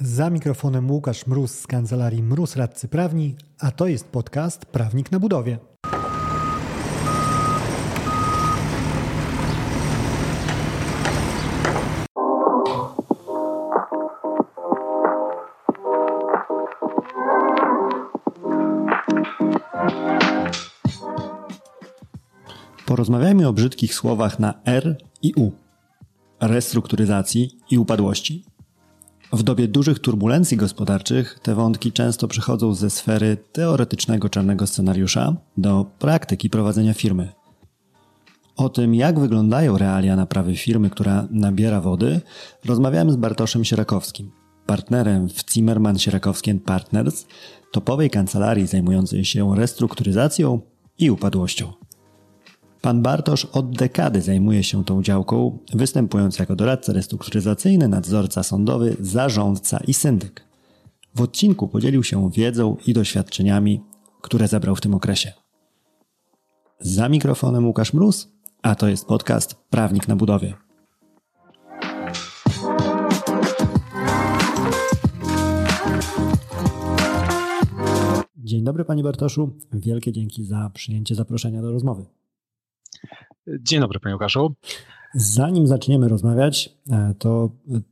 Za mikrofonem Łukasz Mróz z kancelarii Mróz Radcy Prawni, a to jest podcast Prawnik na budowie. Porozmawiajmy o brzydkich słowach na R i U, restrukturyzacji i upadłości. W dobie dużych turbulencji gospodarczych te wątki często przechodzą ze sfery teoretycznego czarnego scenariusza do praktyki prowadzenia firmy. O tym, jak wyglądają realia naprawy firmy, która nabiera wody, rozmawiałem z Bartoszem Sierakowskim, partnerem w Zimmerman Sierakowski Partners, topowej kancelarii zajmującej się restrukturyzacją i upadłością. Pan Bartosz od dekady zajmuje się tą działką, występując jako doradca restrukturyzacyjny, nadzorca sądowy, zarządca i syndyk. W odcinku podzielił się wiedzą i doświadczeniami, które zebrał w tym okresie. Za mikrofonem Łukasz Mróz, a to jest podcast Prawnik na budowie. Dzień dobry Panie Bartoszu. Wielkie dzięki za przyjęcie zaproszenia do rozmowy. Dzień dobry, panie Łukaszu. Zanim zaczniemy rozmawiać, e, to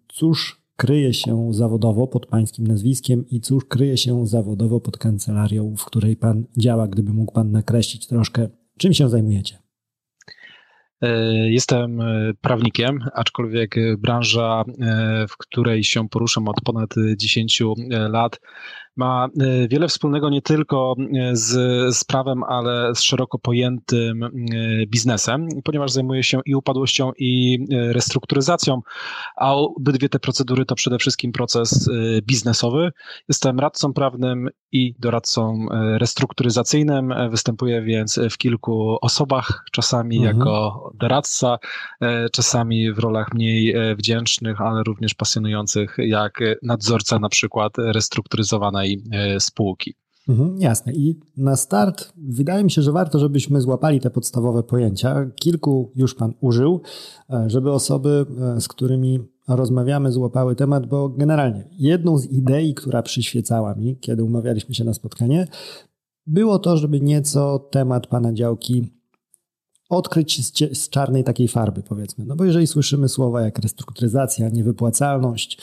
cóż kryje się zawodowo pod pańskim nazwiskiem i cóż kryje się zawodowo pod kancelarią, w której pan działa, gdyby mógł pan nakreślić troszkę, czym się zajmujecie? E, jestem e, prawnikiem, aczkolwiek branża, w której się poruszam od ponad 10 lat, ma e, wiele wspólnego nie tylko e, z, z prawem, ale z szeroko pojętym e, biznesem, ponieważ zajmuje się i upadłością, i restrukturyzacją, a obydwie te procedury to przede wszystkim proces biznesowy. Jestem radcą prawnym i doradcą restrukturyzacyjnym. Występuję więc w kilku osobach, czasami mhm. jako doradca, czasami w rolach mniej wdzięcznych, ale również pasjonujących, jak nadzorca na przykład restrukturyzowanej danej e, spółki. Mhm, jasne. I na start wydaje mi się, że warto, żebyśmy złapali te podstawowe pojęcia. Kilku już Pan użył, e, żeby osoby, e, z którymi rozmawiamy, złapały temat, bo generalnie jedną z idei, która przyświecała mi, kiedy umawialiśmy się na spotkanie, było to, żeby nieco temat Pana działki odkryć z, czarnej takiej farby, powiedzmy. No bo jeżeli słyszymy słowa jak restrukturyzacja, niewypłacalność,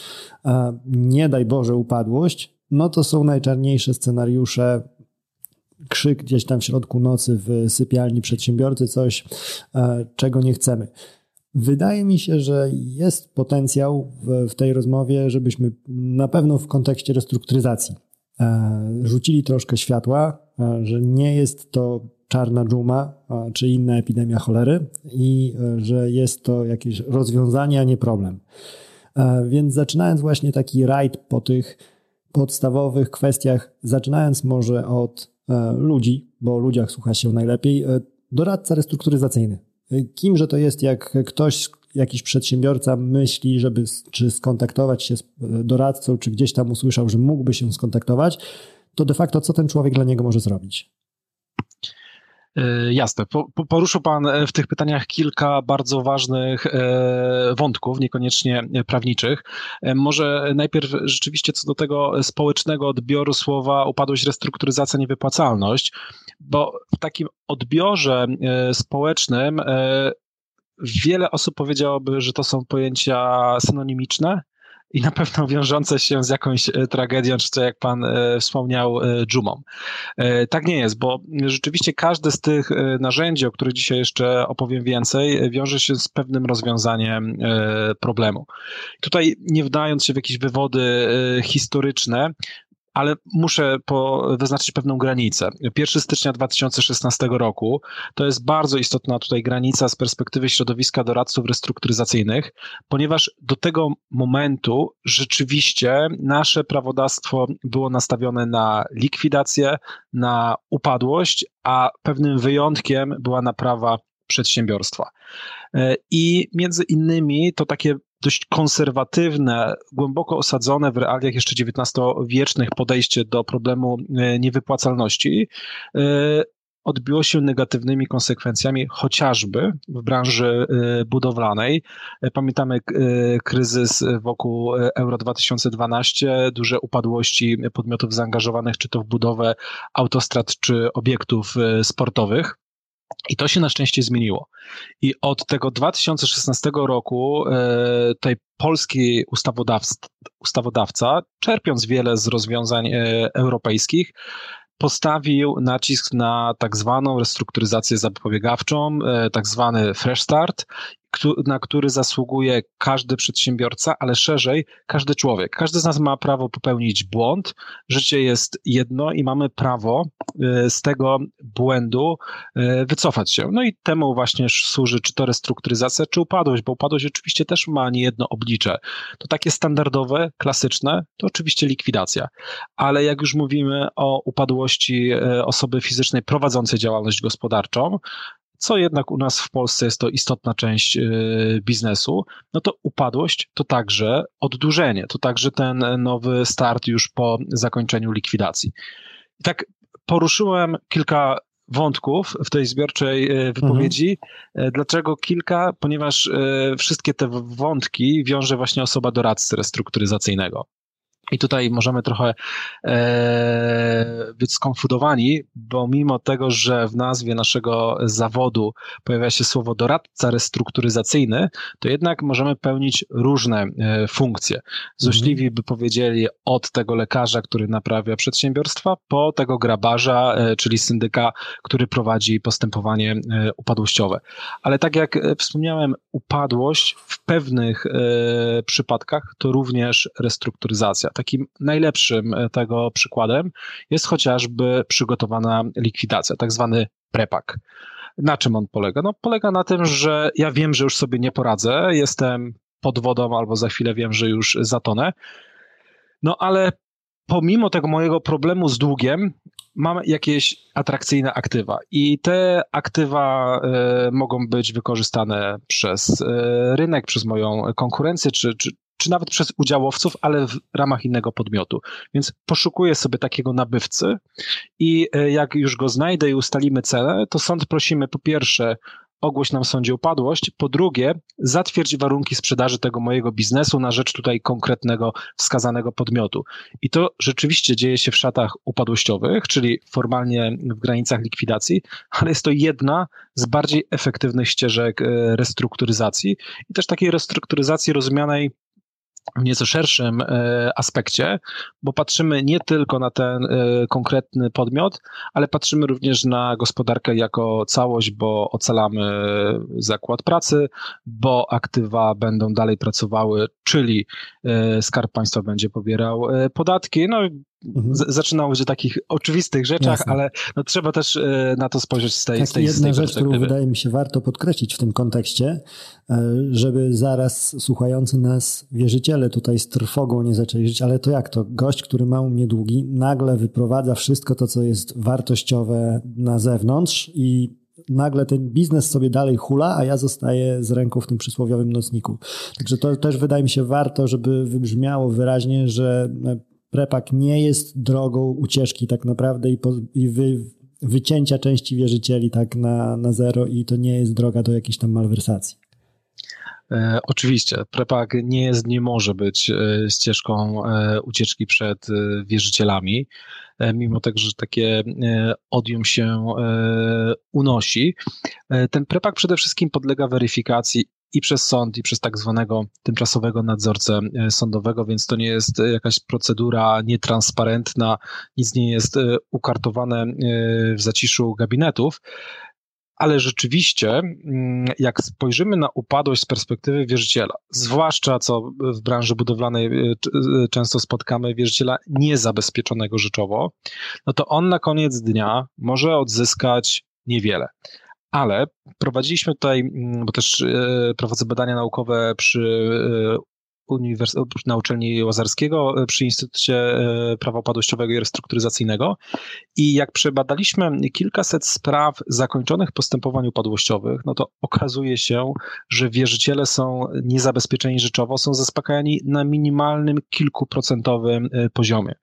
nie daj Boże upadłość, no to są najczarniejsze scenariusze. Krzyk gdzieś tam w środku nocy w sypialni przedsiębiorcy, coś, e, czego nie chcemy. Wydaje mi się, że jest potencjał w, w tej rozmowie, żebyśmy na pewno w kontekście restrukturyzacji e, rzucili troszkę światła, e, że nie jest to czarna dżuma czy inna epidemia cholery i że jest to jakieś rozwiązanie, a nie problem. Więc zaczynając właśnie taki rajd po tych podstawowych kwestiach, zaczynając może od e, ludzi, bo o ludziach słucha się najlepiej, e, doradca restrukturyzacyjny. E, kimże to jest, jak ktoś, jakiś przedsiębiorca myśli, żeby czy skontaktować się z doradcą, czy gdzieś tam usłyszał, że mógłby się skontaktować, to de facto co ten człowiek dla niego może zrobić? E, jasne. Poruszył Pan e, w tych pytaniach kilka bardzo ważnych e, wątków, niekoniecznie prawniczych. Może najpierw rzeczywiście co do tego społecznego odbioru słowa upadłość, restrukturyzacja, niewypłacalność, bo w takim odbiorze społecznym wiele osób powiedziałoby, że to są pojęcia synonimiczne, i na pewno wiążące się z jakąś e, tragedią, czy to jak pan e, wspomniał, e, dżumą. Tak nie jest, bo rzeczywiście każde z tych narzędzi, o których dzisiaj jeszcze opowiem więcej, wiąże się z pewnym rozwiązaniem problemu. Tutaj nie wdając się w jakieś wywody historyczne, ale muszę po, wyznaczyć pewną granicę. 1 stycznia 2016 roku to jest bardzo istotna tutaj granica z perspektywy środowiska doradców restrukturyzacyjnych, ponieważ do tego momentu rzeczywiście nasze prawodawstwo było nastawione na likwidację, na upadłość, a pewnym wyjątkiem była naprawa przedsiębiorstwa. E, I między innymi to takie dość konserwatywne, głęboko osadzone w realiach jeszcze XIX-wiecznych podejście do problemu e, niewypłacalności e, odbiło się negatywnymi konsekwencjami chociażby w branży budowlanej. Pamiętamy kryzys wokół Euro 2012, duże upadłości podmiotów zaangażowanych czy to w budowę autostrad czy obiektów sportowych. I to się na szczęście zmieniło. I od tego 2016 roku e, tej polski ustawodawca, czerpiąc wiele z rozwiązań e, europejskich, postawił nacisk na tak zwaną restrukturyzację zapobiegawczą, e, tak zwany fresh start na który zasługuje każdy przedsiębiorca, ale szerzej każdy człowiek. Każdy z nas ma prawo popełnić błąd. Życie jest jedno i mamy prawo y, z tego błędu y, wycofać się. No i temu właśnie służy czy to restrukturyzacja, czy upadłość, bo upadłość oczywiście też ma nie jedno oblicze. To takie standardowe, klasyczne, to oczywiście likwidacja. Ale jak już mówimy o upadłości y, osoby fizycznej prowadzącej działalność gospodarczą, co jednak u nas w Polsce jest to istotna część y, biznesu, no to upadłość to także oddłużenie, to także ten nowy start już po zakończeniu likwidacji. I tak poruszyłem kilka wątków w tej zbiorczej y, wypowiedzi. Mhm. Dlaczego kilka? Ponieważ wszystkie te wątki wiąże właśnie osoba doradcy restrukturyzacyjnego. I tutaj możemy trochę e, być skonfudowani, bo mimo tego, że w nazwie naszego zawodu pojawia się słowo doradca restrukturyzacyjny, to jednak możemy pełnić różne e, funkcje. Złośliwi by powiedzieli od tego lekarza, który naprawia przedsiębiorstwa, po tego grabarza, e, czyli syndyka, który prowadzi postępowanie e, upadłościowe. Ale tak jak e, wspomniałem, upadłość w pewnych e, przypadkach to również restrukturyzacja takim najlepszym e, tego przykładem jest chociażby przygotowana likwidacja, tak zwany prepak. Na czym on polega? No, polega na tym, że ja wiem, że już sobie nie poradzę, jestem pod wodą albo za chwilę wiem, że już zatonę. No ale pomimo tego mojego problemu z długiem, mam jakieś atrakcyjne aktywa i te aktywa y, mogą być wykorzystane przez y, rynek, przez moją konkurencję, czy, czy, czy nawet przez udziałowców, ale w ramach innego podmiotu. Więc poszukuję sobie takiego nabywcy i e, jak już go znajdę i ustalimy cenę, to sąd prosimy po pierwsze ogłoś nam sądzie upadłość, po drugie zatwierdź warunki sprzedaży tego mojego biznesu na rzecz tutaj konkretnego wskazanego podmiotu. I to rzeczywiście dzieje się w szatach upadłościowych, czyli formalnie w granicach likwidacji, ale jest to jedna z bardziej efektywnych ścieżek e, restrukturyzacji i też takiej restrukturyzacji rozumianej nieco szerszym e, aspekcie, bo patrzymy nie tylko na ten e, konkretny podmiot, ale patrzymy również na gospodarkę jako całość, bo ocalamy zakład pracy, bo aktywa będą dalej pracowały, czyli e, Skarb Państwa będzie pobierał podatki, no Mhm. Zaczynało się takich oczywistych rzeczach, Jasne. ale no, trzeba też e, na to spojrzeć z tej, tak, z tej, jedna z tej rzecz, którą wydaje mi się warto podkreślić w tym kontekście, e, żeby zaraz słuchający nas wierzyciele tutaj z trwogą nie zaczęli żyć, ale to jak to? Gość, który ma u mnie długi, nagle wyprowadza wszystko to, co jest wartościowe na zewnątrz i nagle ten biznes sobie dalej hula, a ja zostaję z ręką w tym przysłowiowym nocniku. Także to też wydaje mi się warto, żeby wybrzmiało wyraźnie, że prepak nie jest drogą ucieczki tak naprawdę i, po, i wy, wycięcia części wierzycieli tak na, na zero i to nie jest droga do jakiejś tam malwersacji. E, oczywiście, prepak nie jest, nie może być e, ścieżką e, ucieczki przed wierzycielami, mimo tego, że takie odium się unosi. Ten prepak przede wszystkim podlega weryfikacji i przez sąd, i przez tak zwanego tymczasowego nadzorcę e, sądowego, więc to nie jest e, jakaś procedura nietransparentna, nic nie jest e, ukartowane w zaciszu gabinetów. Ale rzeczywiście, mm, jak spojrzymy na upadłość z perspektywy wierzyciela, zwłaszcza co w branży budowlanej często spotkamy wierzyciela niezabezpieczonego rzeczowo, no to on na koniec dnia może odzyskać niewiele ale prowadziliśmy tutaj, mm, bo też e, prowadzę badania naukowe przy e, na uczelni Łazarskiego e, przy Instytucie Prawa Upadłościowego i Restrukturyzacyjnego i jak przebadaliśmy kilkaset spraw zakończonych postępowań upadłościowych, no to okazuje się, że wierzyciele są niezabezpieczeni rzeczowo, są zaspokajani na minimalnym kilkuprocentowym poziomie.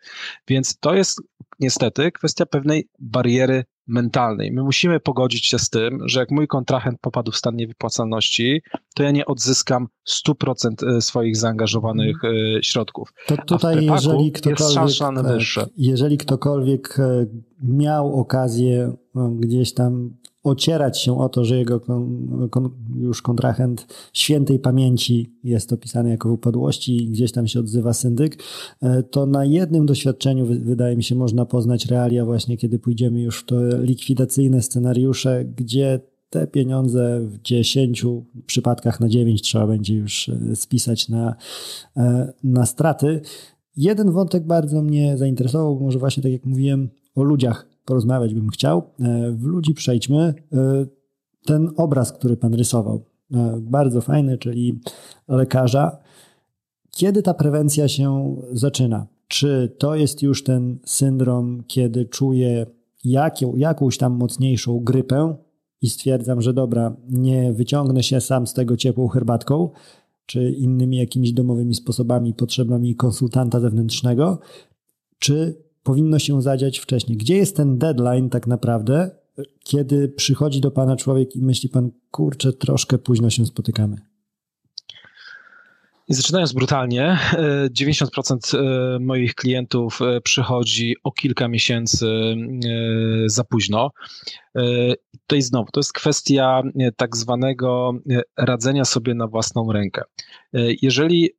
Więc to jest niestety kwestia pewnej bariery mentalnej. My musimy pogodzić się z tym, że jak mój kontrahent popadł w stan niewypłacalności, to ja nie odzyskam 100% e, swoich zaangażowanych e, środków. To tutaj, jeżeli ktokolwiek, tak, jeżeli ktokolwiek e, miał okazję gdzieś tam ocierać się o to, że jego kon, kon, już kontrahent świętej pamięci jest opisany jako w upadłości i gdzieś tam się odzywa syndyk, e, to na jednym doświadczeniu wydaje mi się można poznać realia właśnie, kiedy pójdziemy już w to likwidacyjne scenariusze, gdzie te pieniądze w 10 przypadkach na 9 trzeba będzie już e, spisać na, e, na straty. Jeden wątek bardzo mnie zainteresował, może właśnie tak jak mówiłem o ludziach porozmawiać bym chciał. E, w ludzi przejdźmy. E, ten obraz, który pan rysował, e, bardzo fajny, czyli lekarza. Kiedy ta prewencja się zaczyna? Czy to jest już ten syndrom, kiedy czuję jaką, jakąś tam mocniejszą grypę i stwierdzam, że dobra, nie wyciągnę się sam z tego ciepłą herbatką, czy innymi jakimiś domowymi sposobami, potrzebami konsultanta zewnętrznego, czy powinno się zadziać wcześniej. Gdzie jest ten deadline tak naprawdę, kiedy przychodzi do Pana człowiek i myśli Pan, kurczę, troszkę późno się spotykamy? I zaczynając brutalnie, 90% e, e, moich klientów e, przychodzi o kilka miesięcy za późno. Jest znowu, to jest kwestia tak zwanego radzenia sobie na własną rękę. Jeżeli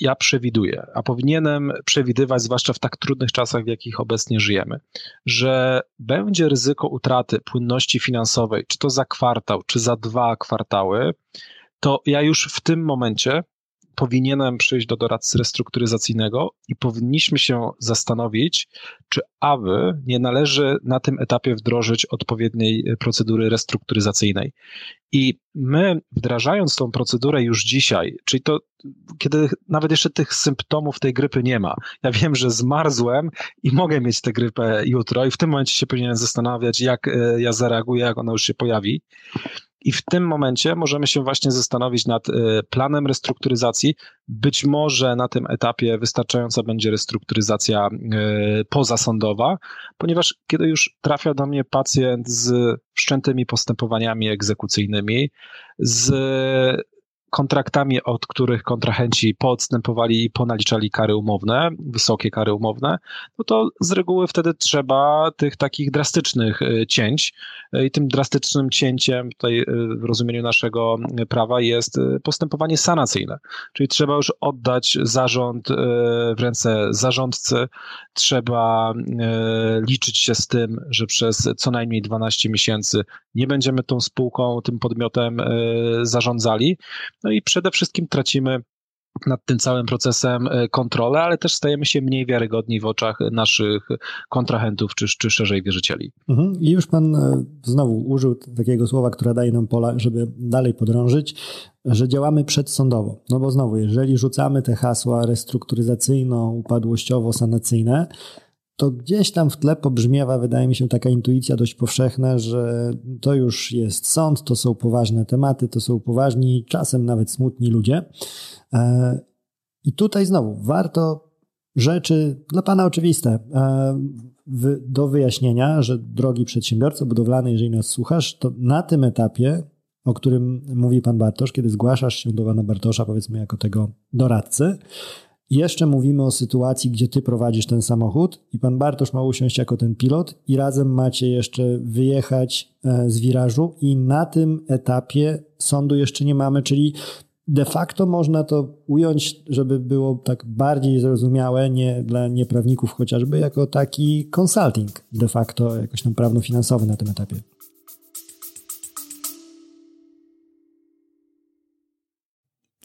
ja przewiduję, a powinienem przewidywać, zwłaszcza w tak trudnych czasach, w jakich obecnie żyjemy, że będzie ryzyko utraty płynności finansowej, czy to za kwartał, czy za dwa kwartały, to ja już w tym momencie powinienem przyjść do doradcy restrukturyzacyjnego i powinniśmy się zastanowić, czy aby nie należy na tym etapie wdrożyć odpowiedniej procedury restrukturyzacyjnej. I my, wdrażając tą procedurę już dzisiaj, czyli to, kiedy nawet jeszcze tych symptomów tej grypy nie ma, ja wiem, że zmarzłem i mogę mieć tę grypę jutro, i w tym momencie się powinienem zastanawiać, jak e, ja zareaguję, jak ona już się pojawi. I w tym momencie możemy się właśnie zastanowić nad e, planem restrukturyzacji. Być może na tym etapie wystarczająca będzie restrukturyzacja e, pozasądowa, ponieważ kiedy już trafia do mnie pacjent z wszczętymi postępowaniami egzekucyjnymi, z kontraktami, od których kontrahenci poodstępowali i ponaliczali kary umowne, wysokie kary umowne, no to z reguły wtedy trzeba tych takich drastycznych e, cięć. E, I tym drastycznym cięciem tutaj e, w rozumieniu naszego prawa jest postępowanie sanacyjne. Czyli trzeba już oddać zarząd w ręce zarządcy, trzeba liczyć się z tym, że przez co najmniej 12 miesięcy nie będziemy tą spółką, tym podmiotem zarządzali. No i przede wszystkim tracimy nad tym całym procesem e, kontrolę, ale też stajemy się mniej wiarygodni w oczach naszych kontrahentów czy, czy szerzej wierzycieli. Mhm. I już Pan e, znowu użył takiego słowa, które daje nam pola, żeby dalej podrążyć, że działamy przedsądowo. No bo znowu, jeżeli rzucamy te hasła restrukturyzacyjno-upadłościowo-sanacyjne, to gdzieś tam w tle pobrzmiewa, wydaje mi się, taka intuicja dość powszechna, że to już jest sąd, to są poważne tematy, to są poważni, czasem nawet smutni ludzie. E, I tutaj znowu warto rzeczy dla Pana oczywiste e, do wyjaśnienia, że drogi przedsiębiorco budowlany, jeżeli nas słuchasz, to na tym etapie, o którym mówi Pan Bartosz, kiedy zgłaszasz się do Pana Bartosza, powiedzmy jako tego doradcy, jeszcze mówimy o sytuacji, gdzie ty prowadzisz ten samochód i pan Bartosz ma usiąść jako ten pilot i razem macie jeszcze wyjechać e, z wirażu i na tym etapie sądu jeszcze nie mamy, czyli de facto można to ująć, żeby było tak bardziej zrozumiałe, nie dla nieprawników chociażby, jako taki consulting de facto jakoś tam prawno-finansowy na tym etapie.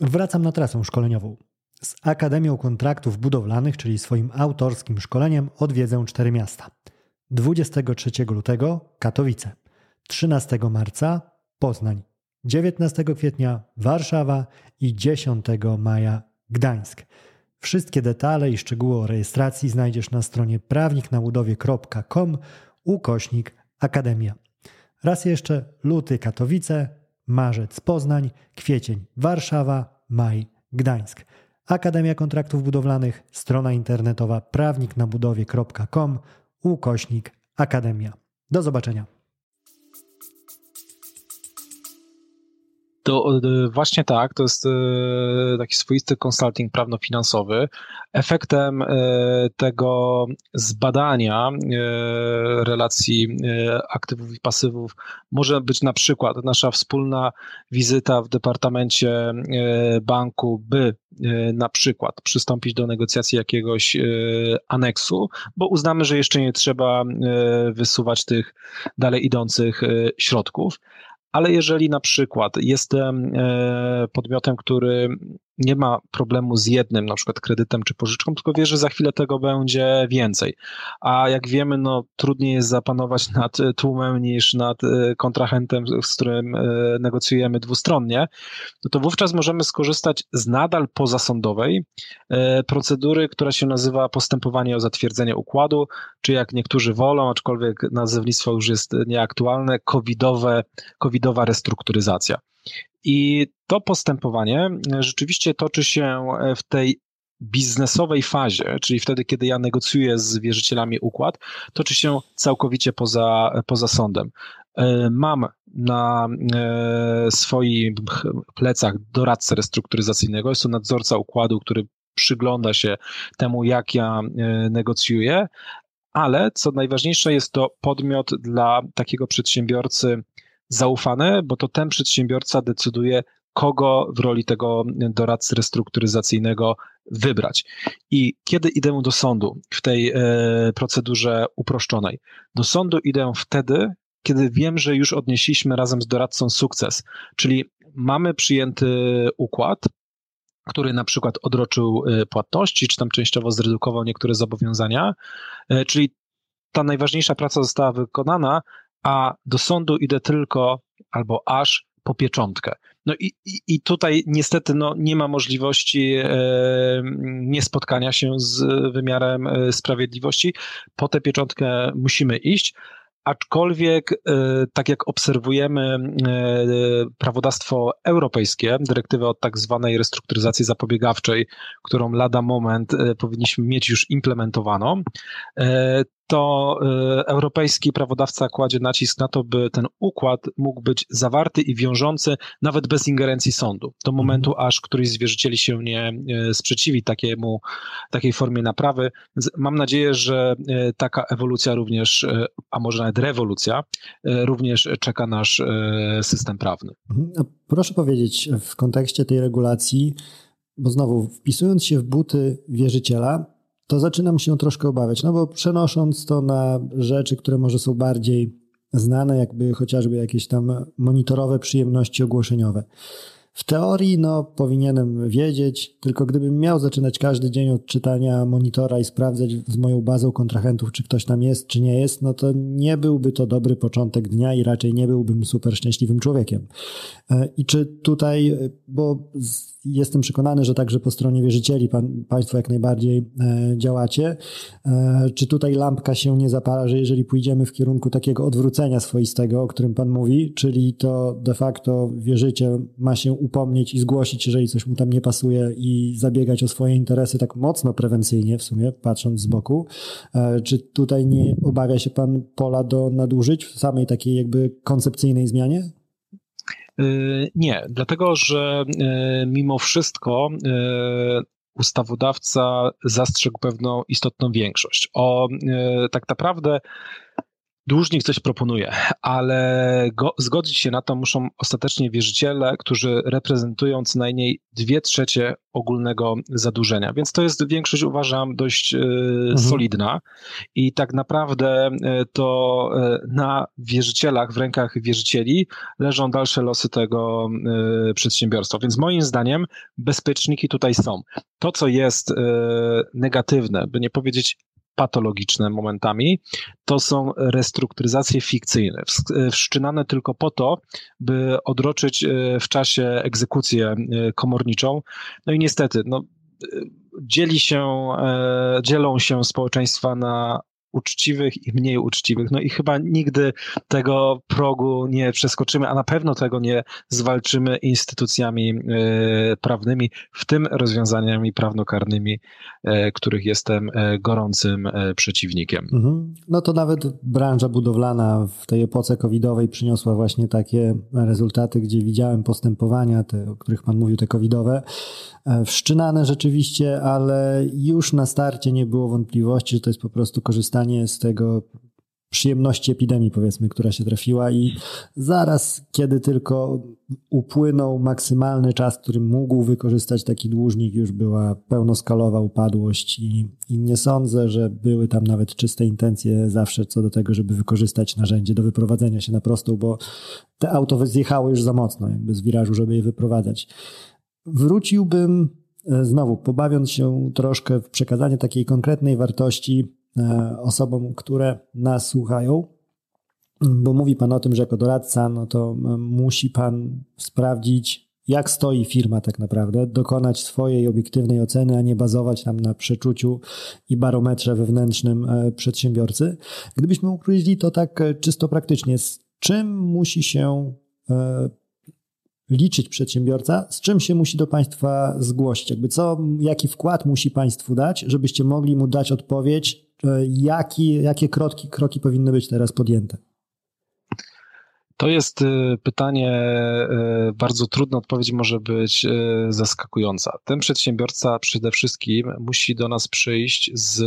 Wracam na trasę szkoleniową. Z Akademią Kontraktów Budowlanych, czyli swoim autorskim szkoleniem, odwiedzę cztery miasta. 23 lutego Katowice, 13 marca Poznań, 19 kwietnia Warszawa i 10 maja Gdańsk. Wszystkie detale i szczegóły o rejestracji znajdziesz na stronie prawniknabudowie.com ukośnik Akademia. Raz jeszcze luty Katowice, marzec Poznań, kwiecień Warszawa, maj Gdańsk. Akademia Kontraktów Budowlanych, strona internetowa prawniknabudowie.com, ukośnik Akademia. Do zobaczenia. To e, właśnie tak, to jest e, taki swoisty konsulting prawno-finansowy. Efektem e, tego zbadania relacji aktywów i pasywów może być na przykład nasza wspólna wizyta w departamencie banku, by na przykład przystąpić do negocjacji jakiegoś aneksu, bo uznamy, że jeszcze nie trzeba wysuwać tych dalej idących środków ale jeżeli na przykład jestem e, podmiotem, który nie ma problemu z jednym, na przykład kredytem czy pożyczką, tylko wie, że za chwilę tego będzie więcej. A jak wiemy, no trudniej jest zapanować nad tłumem niż nad e, kontrahentem, z którym e, negocjujemy dwustronnie, no to wówczas możemy skorzystać z nadal pozasądowej e, procedury, która się nazywa postępowanie o zatwierdzenie układu, czy jak niektórzy wolą, aczkolwiek nazewnictwo już jest nieaktualne, covidowe, covidowa restrukturyzacja. I to postępowanie rzeczywiście toczy się w tej biznesowej fazie, czyli wtedy, kiedy ja negocjuję z wierzycielami układ, toczy się całkowicie poza, poza sądem. E, mam na e, swoich plecach doradcę restrukturyzacyjnego, jest to nadzorca układu, który przygląda się temu, jak ja e, negocjuję, ale co najważniejsze, jest to podmiot dla takiego przedsiębiorcy zaufane, bo to ten przedsiębiorca decyduje, kogo w roli tego doradcy restrukturyzacyjnego wybrać. I kiedy idę do sądu w tej e, procedurze uproszczonej? Do sądu idę wtedy, kiedy wiem, że już odnieśliśmy razem z doradcą sukces, czyli mamy przyjęty układ, który na przykład odroczył e, płatności, czy tam częściowo zredukował niektóre zobowiązania, e, czyli ta najważniejsza praca została wykonana, a do sądu idę tylko albo aż po pieczątkę. No i, i, tutaj niestety no, nie ma możliwości e, niespotkania się z wymiarem e, sprawiedliwości. Po tę pieczątkę musimy iść. Aczkolwiek, e, tak jak obserwujemy e, prawodawstwo europejskie, dyrektywę o tak zwanej restrukturyzacji zapobiegawczej, którą lada moment powinniśmy mieć już implementowaną, to y, europejski prawodawca kładzie nacisk na to, by ten układ mógł być zawarty i wiążący nawet bez ingerencji sądu. Do momentu, mhm. aż któryś z wierzycieli się nie y, sprzeciwi takiemu, takiej formie naprawy. Mam nadzieję, że y, taka ewolucja również, a może nawet rewolucja, również czeka nasz system prawny. Mhm. Proszę powiedzieć w kontekście tej regulacji, bo znowu wpisując się w buty wierzyciela, to zaczynam się troszkę obawiać, no bo przenosząc to na rzeczy, które może są bardziej znane, jakby chociażby jakieś tam monitorowe przyjemności ogłoszeniowe. W teorii no, powinienem wiedzieć, tylko gdybym miał zaczynać każdy dzień od czytania monitora i sprawdzać z moją bazą kontrahentów, czy ktoś tam jest, czy nie jest, no to nie byłby to dobry początek dnia i raczej nie byłbym super szczęśliwym człowiekiem. E, I czy tutaj, bo jestem przekonany, że także po stronie wierzycieli pan, Państwo jak najbardziej e, działacie. E, czy tutaj lampka się nie zapala, że jeżeli pójdziemy w kierunku takiego odwrócenia swoistego, o którym Pan mówi, czyli to de facto wierzyciel ma się upomnieć i zgłosić, jeżeli coś mu tam nie pasuje i zabiegać o swoje interesy tak mocno prewencyjnie w sumie, patrząc z boku. E, czy tutaj nie obawia się Pan pola do nadużyć w samej takiej jakby koncepcyjnej zmianie? Y, nie, dlatego że y, mimo wszystko ustawodawca zastrzegł pewną istotną większość. O tak naprawdę dłużnik coś proponuje, ale go, zgodzić się na to muszą ostatecznie wierzyciele, którzy reprezentują co najmniej dwie trzecie ogólnego zadłużenia. Więc to jest większość, uważam, dość e, mhm. solidna i tak naprawdę e, to e, na wierzycielach, w rękach wierzycieli leżą dalsze losy tego przedsiębiorstwa. Więc moim zdaniem bezpieczniki tutaj są. To, co jest negatywne, by nie powiedzieć patologiczne momentami, to są restrukturyzacje fikcyjne, wszczynane tylko po to, by odroczyć e, w czasie egzekucję e, komorniczą. No i niestety, no, dzieli się, e, dzielą się społeczeństwa na uczciwych i mniej uczciwych. No i chyba nigdy tego progu nie przeskoczymy, a na pewno tego nie zwalczymy instytucjami e, prawnymi, w tym rozwiązaniami prawnokarnymi, e, których jestem e, gorącym przeciwnikiem. Mhm. No to nawet branża budowlana w tej epoce covidowej przyniosła właśnie takie rezultaty, gdzie widziałem postępowania, te, o których Pan mówił, te covidowe, wszczynane rzeczywiście, ale już na starcie nie było wątpliwości, że to jest po prostu korzystanie z tego przyjemności epidemii, powiedzmy, która się trafiła, i zaraz, kiedy tylko upłynął maksymalny czas, który mógł wykorzystać taki dłużnik, już była pełnoskalowa upadłość, i, i nie sądzę, że były tam nawet czyste intencje zawsze co do tego, żeby wykorzystać narzędzie do wyprowadzenia się na prostą, bo te auto zjechało już za mocno, jakby z wirażu, żeby je wyprowadzać. Wróciłbym e, znowu, pobawiąc się troszkę w przekazanie takiej konkretnej wartości e, osobom, które nas słuchają, bo mówi Pan o tym, że jako doradca, no to e, musi Pan sprawdzić, jak stoi firma tak naprawdę, dokonać swojej obiektywnej oceny, a nie bazować tam na przeczuciu i barometrze wewnętrznym przedsiębiorcy. Gdybyśmy ukryli to tak czysto praktycznie, z czym musi się liczyć przedsiębiorca, z czym się musi do Państwa zgłosić? Jakby co, jaki wkład musi Państwu dać, żebyście mogli mu dać odpowiedź, e, jaki, jakie kroki, kroki powinny być teraz podjęte? To jest e, pytanie, e, bardzo trudna odpowiedź może być zaskakująca. Ten przedsiębiorca przede wszystkim musi do nas przyjść z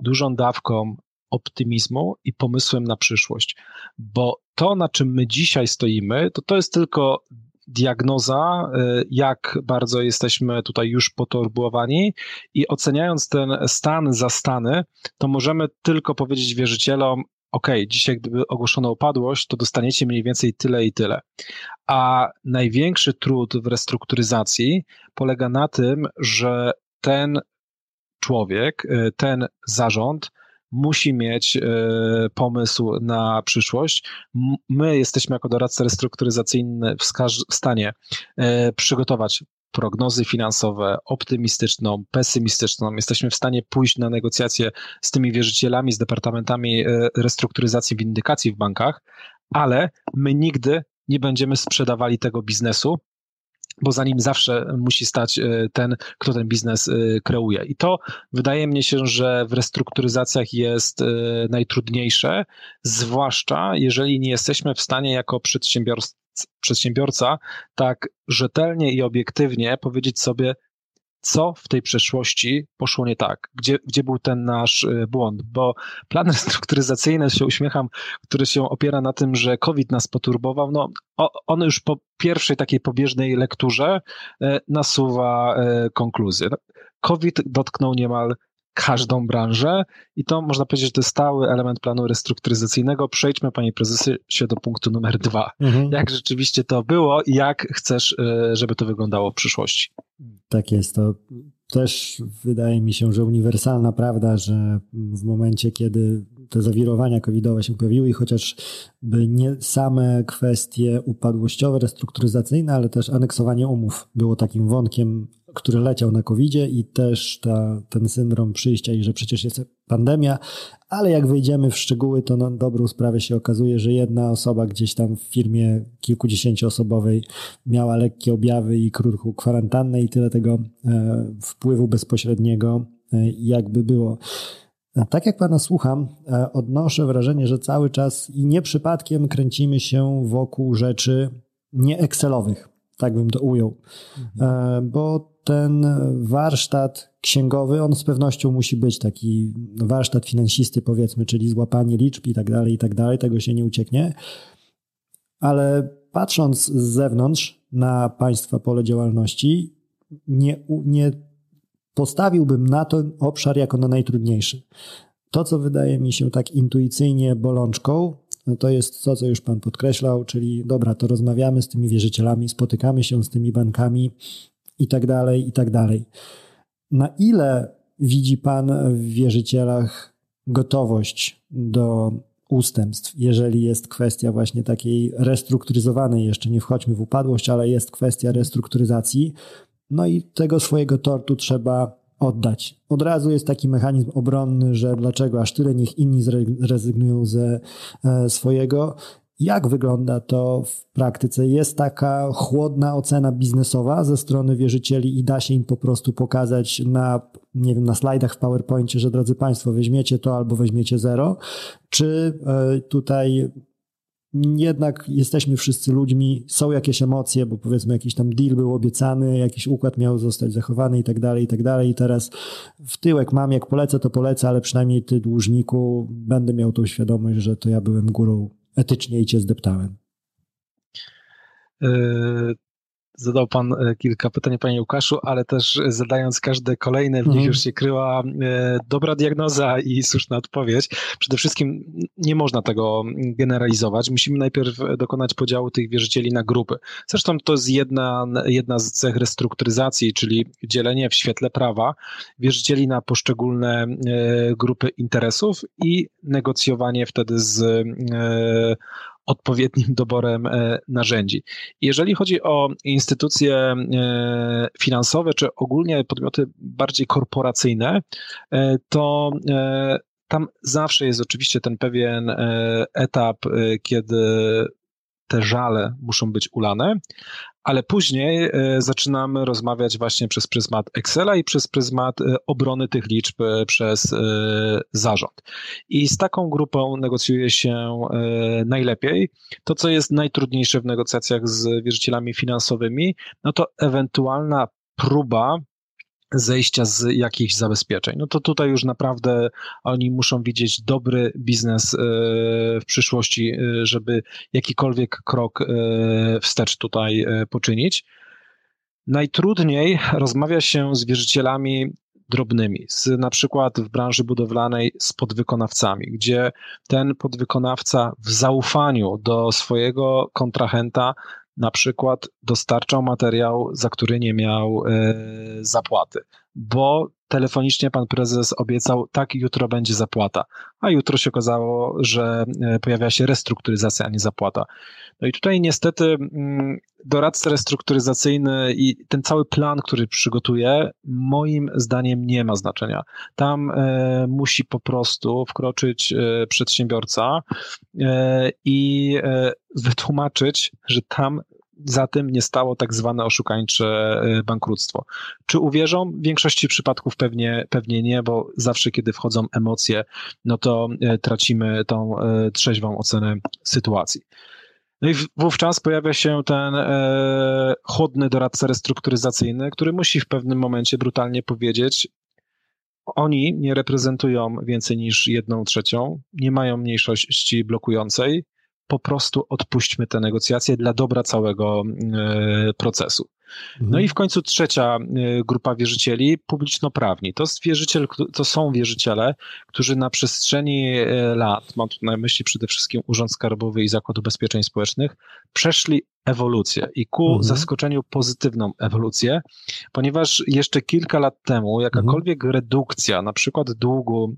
dużą dawką optymizmu i pomysłem na przyszłość, bo to, na czym my dzisiaj stoimy, to to jest tylko diagnoza, y, jak bardzo jesteśmy tutaj już poturbowani i oceniając ten stan za stany, to możemy tylko powiedzieć wierzycielom, ok, dzisiaj gdyby ogłoszono upadłość, to dostaniecie mniej więcej tyle i tyle. A największy trud w restrukturyzacji polega na tym, że ten człowiek, y, ten zarząd musi mieć e, pomysł na przyszłość. My jesteśmy jako doradca restrukturyzacyjny w stanie e, przygotować prognozy finansowe, optymistyczną, pesymistyczną. Jesteśmy w stanie pójść na negocjacje z tymi wierzycielami, z departamentami e, restrukturyzacji windykacji w bankach, ale my nigdy nie będziemy sprzedawali tego biznesu, bo za nim zawsze musi stać e, ten, kto ten biznes e, kreuje. I to wydaje mi się, że w restrukturyzacjach jest e, najtrudniejsze, zwłaszcza jeżeli nie jesteśmy w stanie jako przedsiębiorca tak rzetelnie i obiektywnie powiedzieć sobie, co w tej przeszłości poszło nie tak, gdzie, gdzie był ten nasz y, błąd, bo plan restrukturyzacyjny, się uśmiecham, który się opiera na tym, że COVID nas poturbował, no on już po pierwszej takiej pobieżnej lekturze y, nasuwa y, konkluzję. No, COVID dotknął niemal każdą branżę i to można powiedzieć, że to jest stały element planu restrukturyzacyjnego. Przejdźmy, panie prezesie, do punktu numer dwa. Mhm. Jak rzeczywiście to było i jak chcesz, żeby to wyglądało w przyszłości? Tak jest. To też wydaje mi się, że uniwersalna prawda, że w momencie, kiedy te zawirowania covidowe się pojawiły i chociażby nie same kwestie upadłościowe, restrukturyzacyjne, ale też aneksowanie umów było takim wątkiem który leciał na covid i też ta, ten syndrom przyjścia i że przecież jest pandemia, ale jak wejdziemy w szczegóły, to na dobrą sprawę się okazuje, że jedna osoba gdzieś tam w firmie kilkudziesięcioosobowej miała lekkie objawy i krótką kwarantannę i tyle tego e, wpływu bezpośredniego e, jakby było. Tak jak Pana słucham, e, odnoszę wrażenie, że cały czas i nie przypadkiem kręcimy się wokół rzeczy nie Excelowych, tak bym to ujął, mhm. bo ten warsztat księgowy, on z pewnością musi być taki warsztat finansisty, powiedzmy, czyli złapanie liczb i tak dalej, i tak dalej, tego się nie ucieknie. Ale patrząc z zewnątrz na państwa pole działalności, nie, nie postawiłbym na ten obszar jako na najtrudniejszy. To, co wydaje mi się tak intuicyjnie bolączką, to jest to, co już Pan podkreślał, czyli dobra, to rozmawiamy z tymi wierzycielami, spotykamy się z tymi bankami, i tak dalej, i tak dalej. Na ile widzi Pan w wierzycielach gotowość do ustępstw, jeżeli jest kwestia właśnie takiej restrukturyzowanej, jeszcze nie wchodźmy w upadłość, ale jest kwestia restrukturyzacji, no i tego swojego tortu trzeba oddać. Od razu jest taki mechanizm obronny, że dlaczego aż tyle niech inni zrezygnują ze e, swojego. Jak wygląda to w praktyce? Jest taka chłodna ocena biznesowa ze strony wierzycieli i da się im po prostu pokazać na, nie wiem, na slajdach w PowerPoincie, że drodzy Państwo, weźmiecie to albo weźmiecie zero? Czy e, tutaj jednak jesteśmy wszyscy ludźmi, są jakieś emocje, bo powiedzmy jakiś tam deal był obiecany, jakiś układ miał zostać zachowany i tak dalej, i tak dalej. I teraz w tyłek mam, jak polecę, to polecę, ale przynajmniej ty, dłużniku, będę miał tą świadomość, że to ja byłem górą etycznie i cię zdeptałem. Zadał Pan e, kilka pytań, Panie Łukaszu, ale też zadając każde kolejne, w nich mhm. już się kryła e, dobra diagnoza i słuszna odpowiedź. Przede wszystkim nie można tego generalizować. Musimy najpierw dokonać podziału tych wierzycieli na grupy. Zresztą to jest jedna, jedna z cech restrukturyzacji, czyli dzielenie w świetle prawa wierzycieli na poszczególne e, grupy interesów i negocjowanie wtedy z odpowiednim doborem e, narzędzi. Jeżeli chodzi o instytucje e, finansowe, czy ogólnie podmioty bardziej korporacyjne, e, to tam zawsze jest oczywiście ten pewien etap, kiedy te żale muszą być ulane, ale później e, zaczynamy rozmawiać właśnie przez pryzmat Excela i przez pryzmat e, obrony tych liczb e, przez zarząd. I z taką grupą negocjuje się najlepiej. To, co jest najtrudniejsze w negocjacjach z wierzycielami finansowymi, no to ewentualna próba zejścia z jakichś zabezpieczeń. No to tutaj już naprawdę oni muszą widzieć dobry biznes e, w przyszłości, e, żeby jakikolwiek krok e, wstecz tutaj poczynić. Najtrudniej rozmawia się z wierzycielami drobnymi, z, na przykład w branży budowlanej z podwykonawcami, gdzie ten podwykonawca w zaufaniu do swojego kontrahenta na przykład dostarczał materiał, za który nie miał e, zapłaty, bo telefonicznie pan prezes obiecał, tak, jutro będzie zapłata, a jutro się okazało, że e, pojawia się restrukturyzacja, a nie zapłata. No i tutaj niestety mm, doradca restrukturyzacyjny i ten cały plan, który przygotuje, moim zdaniem nie ma znaczenia. Tam e, musi po prostu wkroczyć e, przedsiębiorca i wytłumaczyć, że tam za tym nie stało tak zwane oszukańcze e, bankructwo. Czy uwierzą? W większości przypadków pewnie, pewnie nie, bo zawsze kiedy wchodzą emocje, no to e, tracimy tą e, trzeźwą ocenę sytuacji. No i wówczas pojawia się ten e, chłodny doradca restrukturyzacyjny, który musi w pewnym momencie brutalnie powiedzieć, oni nie reprezentują więcej niż jedną trzecią, nie mają mniejszości blokującej, po prostu odpuśćmy te negocjacje dla dobra całego e, procesu. No i w końcu trzecia e, grupa wierzycieli, publiczno-prawni. To, wierzyciel, to są wierzyciele, którzy na przestrzeni e, lat, mam tu na myśli przede wszystkim Urząd Skarbowy i Zakład Ubezpieczeń Społecznych, przeszli ewolucję i ku mhm. zaskoczeniu pozytywną ewolucję, ponieważ jeszcze kilka lat temu jakakolwiek mhm. redukcja, na przykład długu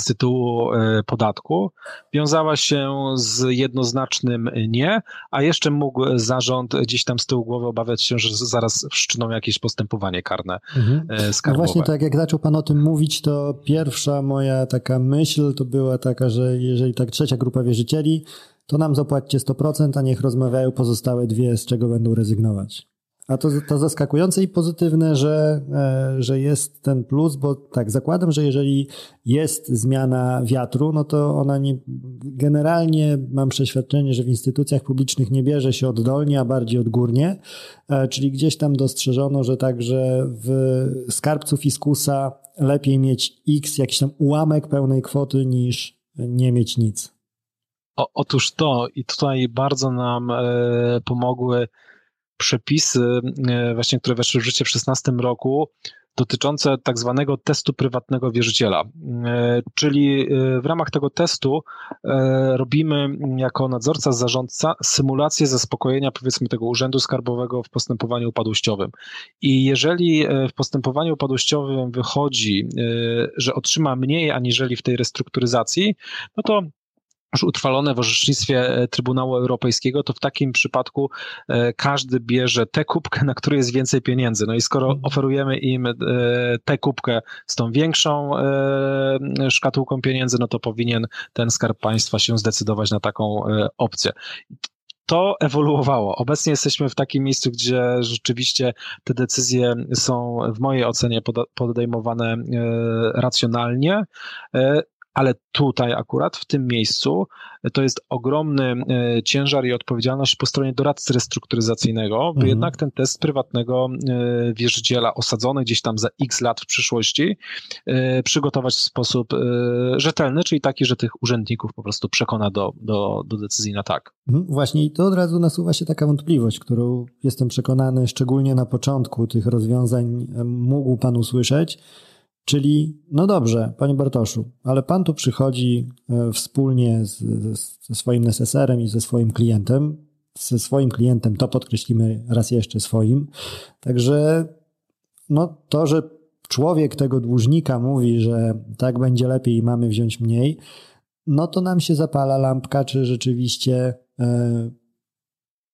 z tytułu e, podatku wiązała się z jednoznacznym nie, a jeszcze mógł zarząd gdzieś tam z tyłu głowy obawiać się, że zaraz wszczyną jakieś postępowanie karne mhm. E, skarbowe. No właśnie tak jak zaczął Pan o tym mówić, to pierwsza moja taka myśl to była taka, że jeżeli tak trzecia grupa wierzycieli, to nam zapłaćcie 100%, a niech rozmawiają pozostałe dwie, z czego będą rezygnować. A to, to zaskakujące i pozytywne, że, e, że jest ten plus, bo tak, zakładam, że jeżeli jest zmiana wiatru, no to ona nie, generalnie mam przeświadczenie, że w instytucjach publicznych nie bierze się oddolnie, a bardziej odgórnie, e, czyli gdzieś tam dostrzeżono, że także w skarbcu fiskusa lepiej mieć x, jakiś tam ułamek pełnej kwoty niż nie mieć nic. O, otóż to i tutaj bardzo nam e, pomogły przepisy, e, właśnie, które weszły w życie w 2016 roku, dotyczące tak zwanego testu prywatnego wierzyciela. E, czyli e, w ramach tego testu robimy jako nadzorca, zarządca symulację zaspokojenia powiedzmy tego urzędu skarbowego w postępowaniu upadłościowym. I jeżeli w postępowaniu upadłościowym wychodzi, że otrzyma mniej aniżeli w tej restrukturyzacji, no to już utrwalone w orzecznictwie e, Trybunału Europejskiego, to w takim przypadku e, każdy bierze tę kubkę, na której jest więcej pieniędzy. No i skoro mhm. oferujemy im e, tę kubkę z tą większą szkatułką pieniędzy, no to powinien ten skarb państwa się zdecydować na taką opcję to ewoluowało. Obecnie jesteśmy w takim miejscu, gdzie rzeczywiście te decyzje są w mojej ocenie podejmowane racjonalnie ale tutaj akurat w tym miejscu to jest ogromny e, ciężar i odpowiedzialność po stronie doradcy restrukturyzacyjnego, by mhm. jednak ten test prywatnego e, wierzyciela osadzony gdzieś tam za x lat w przyszłości e, przygotować w sposób rzetelny, czyli taki, że tych urzędników po prostu przekona do, do, do decyzji na tak. Mhm, właśnie i to od razu nasuwa się taka wątpliwość, którą jestem przekonany, szczególnie na początku tych rozwiązań mógł Pan usłyszeć, Czyli, no dobrze, panie Bartoszu, ale pan tu przychodzi e, wspólnie z, ze swoim neseserem i ze swoim klientem. Ze swoim klientem to podkreślimy raz jeszcze swoim. Także, no to, że człowiek tego dłużnika mówi, że tak będzie lepiej i mamy wziąć mniej, no to nam się zapala lampka, czy rzeczywiście e,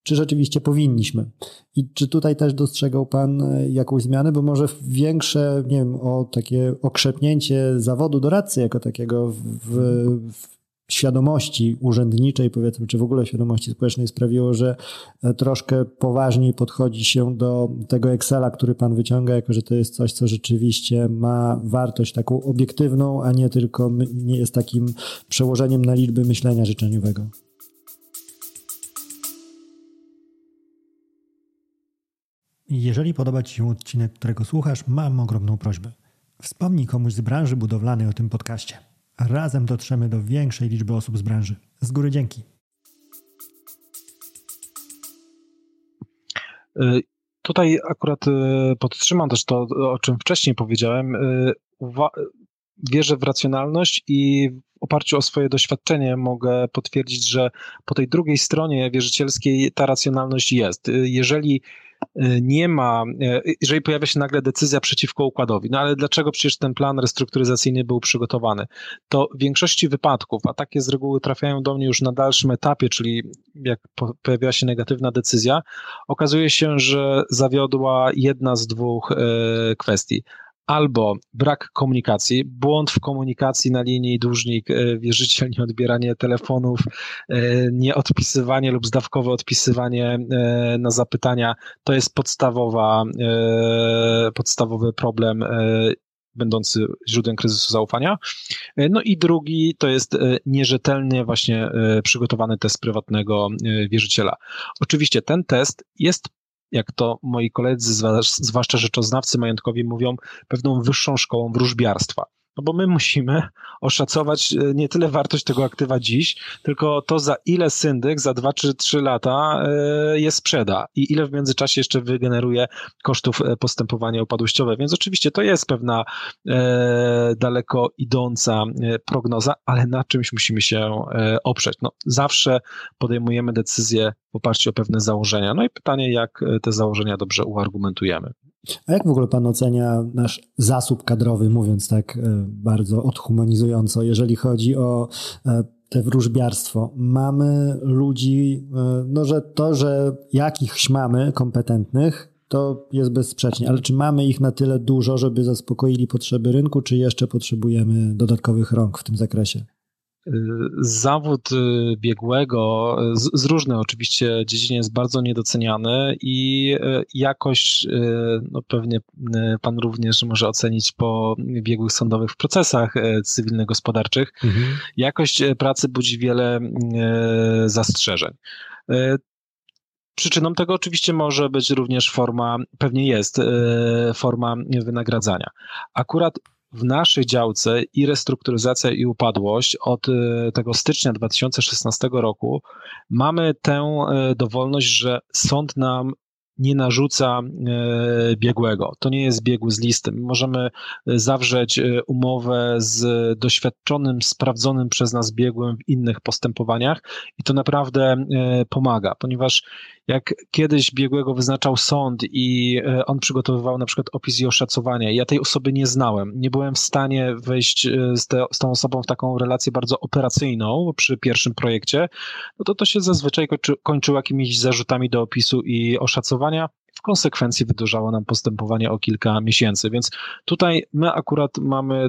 czy rzeczywiście powinniśmy. I czy tutaj też dostrzegał Pan e, jakąś zmianę, bo może większe, nie wiem, o takie okrzepnięcie zawodu doradcy jako takiego w, w świadomości urzędniczej, powiedzmy, czy w ogóle świadomości społecznej sprawiło, że e, troszkę poważniej podchodzi się do tego Excela, który Pan wyciąga, jako że to jest coś, co rzeczywiście ma wartość taką obiektywną, a nie tylko nie jest takim przełożeniem na liczby myślenia życzeniowego. Jeżeli podoba Ci się odcinek, którego słuchasz, mam ogromną prośbę. Wspomnij komuś z branży budowlanej o tym podcaście. Razem dotrzemy do większej liczby osób z branży. Z góry dzięki. Y, tutaj akurat y, podtrzymam też to, o czym wcześniej powiedziałem. Y, wierzę w racjonalność i w oparciu o swoje doświadczenie mogę potwierdzić, że po tej drugiej stronie wierzycielskiej ta racjonalność jest. Jeżeli nie ma, y, jeżeli pojawia się nagle decyzja przeciwko układowi, no ale dlaczego przecież ten plan restrukturyzacyjny był przygotowany? To w większości wypadków, a takie z reguły trafiają do mnie już na dalszym etapie, czyli jak pojawiła się negatywna decyzja, okazuje się, że zawiodła jedna z dwóch y, kwestii albo brak komunikacji, błąd w komunikacji na linii dłużnik-wierzyciel, e, nieodbieranie telefonów, e, nieodpisywanie lub zdawkowe odpisywanie e, na zapytania, to jest podstawowa, podstawowy problem będący źródłem kryzysu zaufania. No i drugi to jest nierzetelnie właśnie przygotowany test prywatnego wierzyciela. Oczywiście ten test jest jak to moi koledzy, zwłaszcza rzeczoznawcy majątkowi mówią, pewną wyższą szkołą wróżbiarstwa. No bo my musimy oszacować e, nie tyle wartość tego aktywa dziś, tylko to za ile syndyk za dwa czy trzy lata e, je sprzeda i ile w międzyczasie jeszcze wygeneruje kosztów e, postępowania upadłościowe. Więc oczywiście to jest pewna daleko idąca prognoza, ale na czymś musimy się oprzeć. No, zawsze podejmujemy decyzje w oparciu o pewne założenia. No i pytanie, jak te założenia dobrze uargumentujemy. A jak w ogóle Pan ocenia nasz zasób kadrowy, mówiąc tak e, bardzo odhumanizująco, jeżeli chodzi o e, te wróżbiarstwo? Mamy ludzi, e, no że to, że jakichś mamy kompetentnych, to jest bezsprzecznie, ale czy mamy ich na tyle dużo, żeby zaspokoili potrzeby rynku, czy jeszcze potrzebujemy dodatkowych rąk w tym zakresie? Zawód y, biegłego z, z różnych oczywiście dziedzin jest bardzo niedoceniany i y, jakość, y, no pewnie pan również może ocenić po biegłych sądowych w procesach cywilno-gospodarczych, mhm. jakość pracy budzi wiele zastrzeżeń. Przyczyną tego oczywiście może być również forma, pewnie jest forma wynagradzania. Akurat w naszej działce i restrukturyzacja i upadłość od e, tego stycznia 2016 roku. Mamy tę e, dowolność, że sąd nam nie narzuca e, biegłego. To nie jest biegły z listy. Możemy zawrzeć e, umowę z doświadczonym, sprawdzonym przez nas biegłym w innych postępowaniach i to naprawdę e, pomaga, ponieważ jak kiedyś biegłego wyznaczał sąd i on przygotowywał na przykład opis i oszacowanie, ja tej osoby nie znałem, nie byłem w stanie wejść z, te, z tą osobą w taką relację bardzo operacyjną przy pierwszym projekcie, no to to się zazwyczaj kończy, kończyło jakimiś zarzutami do opisu i oszacowania. W konsekwencji wydłużało nam postępowanie o kilka miesięcy, więc tutaj my akurat mamy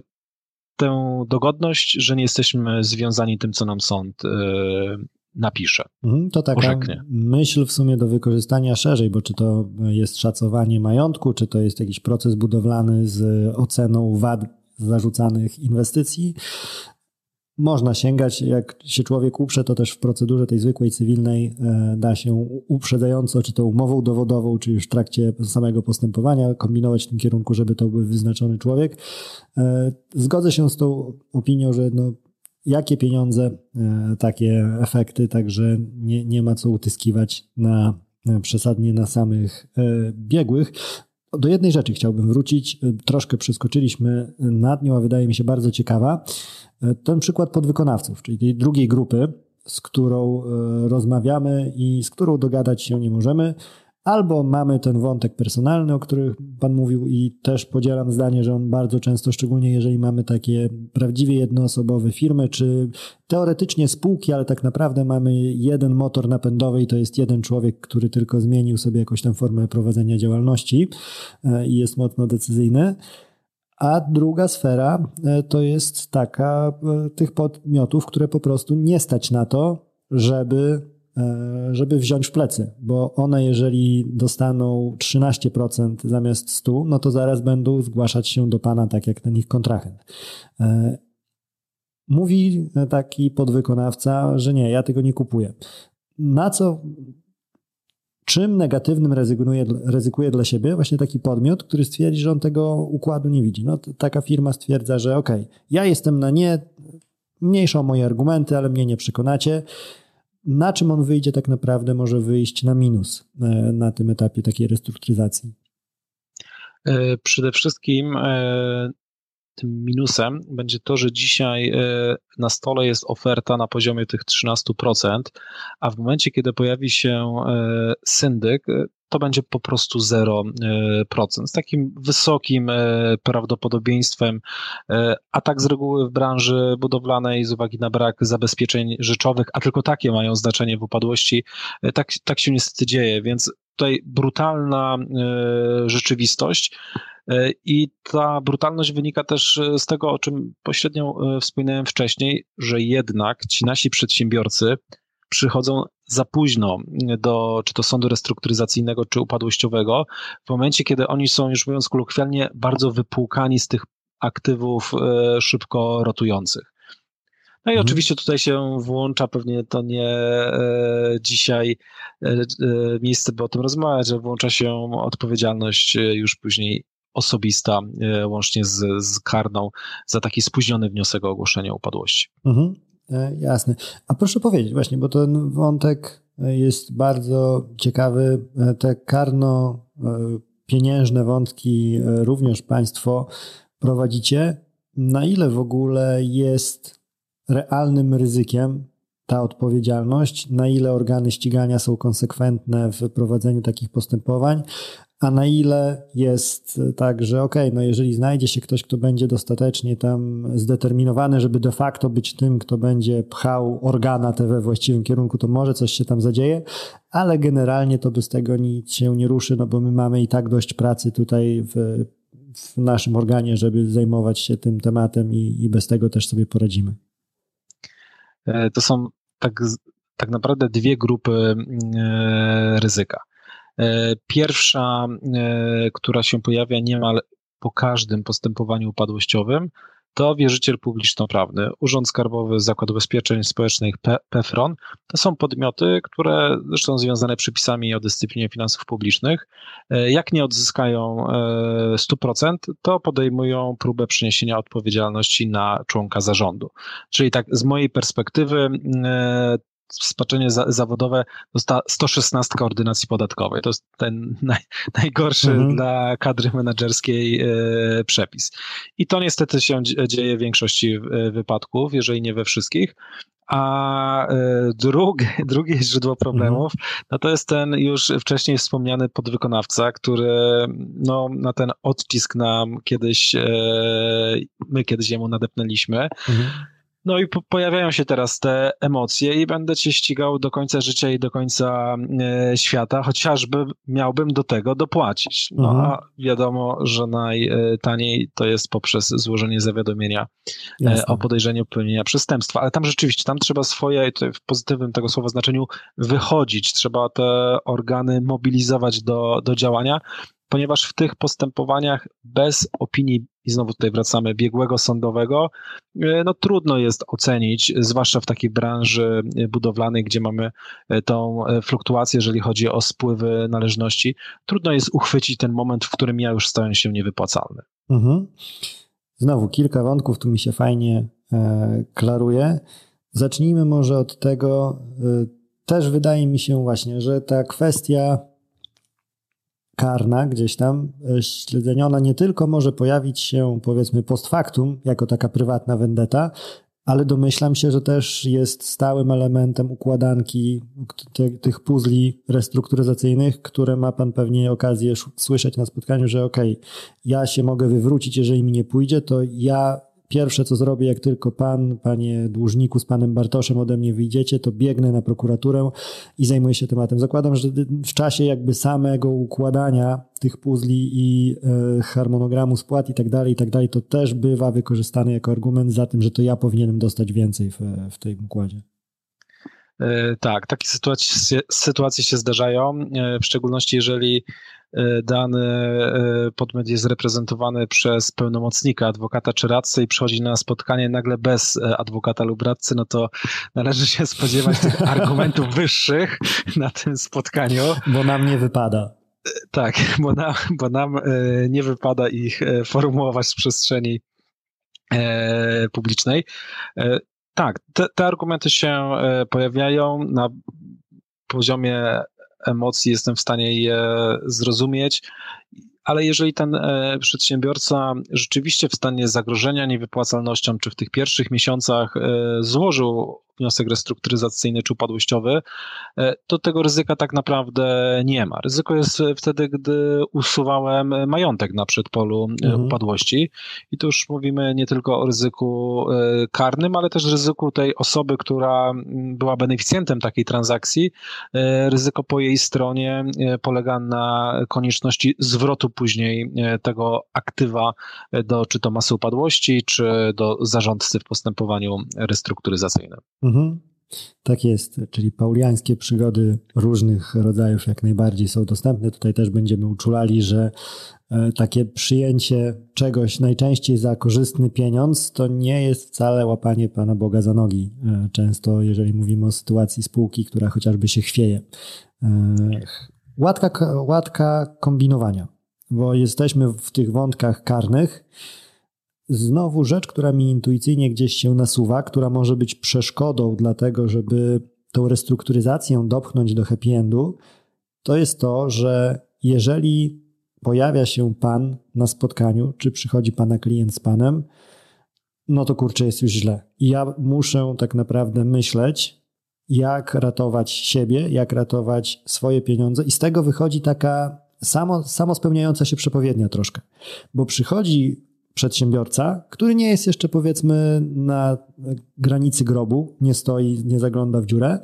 tę dogodność, że nie jesteśmy związani tym, co nam sąd yy, napisze. Mhm, to taka orzeknie. myśl w sumie do wykorzystania szerzej, bo czy to jest szacowanie majątku, czy to jest jakiś proces budowlany z oceną wad zarzucanych inwestycji, można sięgać. Jak się człowiek uprze, to też w procedurze tej zwykłej cywilnej e, da się uprzedzająco, czy to umową dowodową, czy już w trakcie samego postępowania, kombinować w tym kierunku, żeby to był wyznaczony człowiek. E, zgodzę się z tą opinią, że no, jakie pieniądze, e, takie efekty, także nie, nie ma co utyskiwać na przesadnie na samych biegłych. Do jednej rzeczy chciałbym wrócić. Troszkę przeskoczyliśmy nad nią, a wydaje mi się bardzo ciekawa. Ten przykład podwykonawców, czyli tej drugiej grupy, z którą e, rozmawiamy i z którą dogadać się nie możemy, albo mamy ten wątek personalny, o którym Pan mówił, i też podzielam zdanie, że on bardzo często, szczególnie jeżeli mamy takie prawdziwie jednoosobowe firmy, czy teoretycznie spółki, ale tak naprawdę mamy jeden motor napędowy i to jest jeden człowiek, który tylko zmienił sobie jakąś tam formę prowadzenia działalności e, i jest mocno decyzyjny. A druga sfera e, to jest taka e, tych podmiotów, które po prostu nie stać na to, żeby, żeby wziąć w plecy, bo one jeżeli dostaną 13% zamiast 100, no to zaraz będą zgłaszać się do pana tak jak ten ich kontrahent. Mówi taki podwykonawca, że nie, ja tego nie kupuję. Na co czym negatywnym rezygnuje, ryzykuje dla siebie właśnie taki podmiot, który stwierdzi, że on tego układu nie widzi. No, taka firma stwierdza, że ok, ja jestem na nie, mniejszą moje argumenty, ale mnie nie przekonacie. Na czym on wyjdzie tak naprawdę może wyjść na minus e, na tym etapie takiej restrukturyzacji? E, przede wszystkim e, tym minusem będzie to, że dzisiaj na stole jest oferta na poziomie tych 13%, a w momencie, kiedy pojawi się syndyk, to będzie po prostu 0%. Z takim wysokim prawdopodobieństwem, a tak z reguły w branży budowlanej z uwagi na brak zabezpieczeń rzeczowych, a tylko takie mają znaczenie w upadłości, tak, tak się niestety dzieje, więc tutaj brutalna rzeczywistość E, I ta brutalność wynika też e, z tego, o czym pośrednio e, wspominałem wcześniej, że jednak ci nasi przedsiębiorcy przychodzą za późno do czy to sądu restrukturyzacyjnego, czy upadłościowego, w momencie, kiedy oni są, już mówiąc kolokwialnie, bardzo wypłukani z tych aktywów szybko rotujących. No i mhm. oczywiście tutaj się włącza, pewnie to nie e, dzisiaj e, e, miejsce, by o tym rozmawiać, że włącza się odpowiedzialność już później osobista, e, łącznie z, z karną, za taki spóźniony wniosek o ogłoszenie upadłości. Mhm, e, jasne. A proszę powiedzieć właśnie, bo ten wątek jest bardzo ciekawy. E, te karno-pieniężne wątki również Państwo prowadzicie. Na ile w ogóle jest realnym ryzykiem ta odpowiedzialność, na ile organy ścigania są konsekwentne w prowadzeniu takich postępowań, a na ile jest tak, że okej, okay, no jeżeli znajdzie się ktoś, kto będzie dostatecznie tam zdeterminowany, żeby de facto być tym, kto będzie pchał organa te we właściwym kierunku, to może coś się tam zadzieje, ale generalnie to bez tego nic się nie ruszy, no bo my mamy i tak dość pracy tutaj w, w naszym organie, żeby zajmować się tym tematem i, i bez tego też sobie poradzimy. E, to są tak, tak naprawdę dwie grupy e, ryzyka. E, pierwsza, e, która się pojawia niemal po każdym postępowaniu upadłościowym, to wierzyciel publiczno-prawny, Urząd Skarbowy, Zakład Ubezpieczeń Społecznych, PEFRON. To są podmioty, które zresztą związane przepisami o dyscyplinie finansów publicznych. E, jak nie odzyskają 100%, to podejmują próbę przeniesienia odpowiedzialności na członka zarządu. Czyli tak z mojej perspektywy spaczenie za, zawodowe dostała 116 ordynacji podatkowej. To jest ten naj, najgorszy mhm. dla kadry menedżerskiej e, przepis. I to niestety się dzieje w większości e, wypadków, jeżeli nie we wszystkich. A e, drugie, drugie źródło problemów, mhm. no to jest ten już wcześniej wspomniany podwykonawca, który no, na ten odcisk nam kiedyś, my kiedyś jemu nadepnęliśmy. Mhm no i po, pojawiają się teraz te emocje i będę cię ścigał do końca życia i do końca e, świata, chociażby miałbym do tego dopłacić. No mhm. a wiadomo, że najtaniej to jest poprzez złożenie zawiadomienia e, o podejrzeniu popełnienia przestępstwa, ale tam rzeczywiście, tam trzeba swoje, w pozytywnym tego słowa znaczeniu, wychodzić, trzeba te organy mobilizować do, do działania, ponieważ w tych postępowaniach bez opinii, i znowu tutaj wracamy, biegłego sądowego, e, no trudno jest ocenić, zwłaszcza w takiej branży budowlanej, gdzie mamy e, tą e, fluktuację, jeżeli chodzi o spływy należności, trudno jest uchwycić ten moment, w którym ja już stałem się niewypłacalny. Mhm. Znowu kilka wątków tu mi się fajnie e, klaruje. Zacznijmy może od tego, e, też wydaje mi się właśnie, że ta kwestia karna gdzieś tam e, śledzeniona nie tylko może pojawić się powiedzmy post factum jako taka prywatna vendetta, ale domyślam się, że też jest stałym elementem układanki te, tych puzli restrukturyzacyjnych, które ma pan pewnie okazję słyszeć na spotkaniu, że okej, okay, ja się mogę wywrócić, jeżeli mi nie pójdzie, to ja Pierwsze, co zrobię, jak tylko pan, panie dłużniku, z panem Bartoszem ode mnie wyjdziecie, to biegnę na prokuraturę i zajmuję się tematem. Zakładam, że w czasie jakby samego układania tych puzli i e, harmonogramu spłat i tak dalej, i tak dalej, to też bywa wykorzystane jako argument za tym, że to ja powinienem dostać więcej w, w tym układzie. E, tak, takie sytuacje, sytuacje się zdarzają, e, w szczególności jeżeli dany e, podmiot jest reprezentowany przez pełnomocnika, adwokata czy radcę i przychodzi na spotkanie nagle bez e, adwokata lub radcy, no to należy się spodziewać tych argumentów wyższych na tym spotkaniu. Bo nam nie wypada. Tak, bo nam, bo nam nie wypada ich formułować w przestrzeni publicznej. Tak, te, te argumenty się pojawiają na poziomie emocji jestem w stanie je zrozumieć, ale jeżeli ten e, przedsiębiorca rzeczywiście w stanie zagrożenia niewypłacalnością, czy w tych pierwszych miesiącach e, złożył wniosek restrukturyzacyjny czy upadłościowy, e, to tego ryzyka tak naprawdę nie ma. Ryzyko jest wtedy, gdy usuwałem majątek na przedpolu e, mhm. upadłości i tu już mówimy nie tylko o ryzyku e, karnym, ale też ryzyku tej osoby, która była beneficjentem takiej transakcji. Ryzyko po jej stronie polega na konieczności zwrotu później tego aktywa do czy to masy upadłości, czy do zarządcy w postępowaniu restrukturyzacyjnym. Mhm. Tak jest, czyli pauliańskie przygody różnych rodzajów jak najbardziej są dostępne. Tutaj też będziemy uczulali, że e, takie przyjęcie czegoś najczęściej za korzystny pieniądz to nie jest wcale łapanie Pana Boga za nogi. E, często, jeżeli mówimy o sytuacji spółki, która chociażby się chwieje. E, łatka, łatka kombinowania, bo jesteśmy w tych wątkach karnych znowu rzecz, która mi intuicyjnie gdzieś się nasuwa, która może być przeszkodą dla tego, żeby tą restrukturyzację dopchnąć do happy endu, to jest to, że jeżeli pojawia się pan na spotkaniu, czy przychodzi pana klient z panem, no to kurczę, jest już źle. I ja muszę tak naprawdę myśleć, jak ratować siebie, jak ratować swoje pieniądze, i z tego wychodzi taka samo, samo spełniająca się przepowiednia troszkę. Bo przychodzi przedsiębiorca, który nie jest jeszcze powiedzmy na granicy grobu, nie stoi, nie zagląda w dziurę,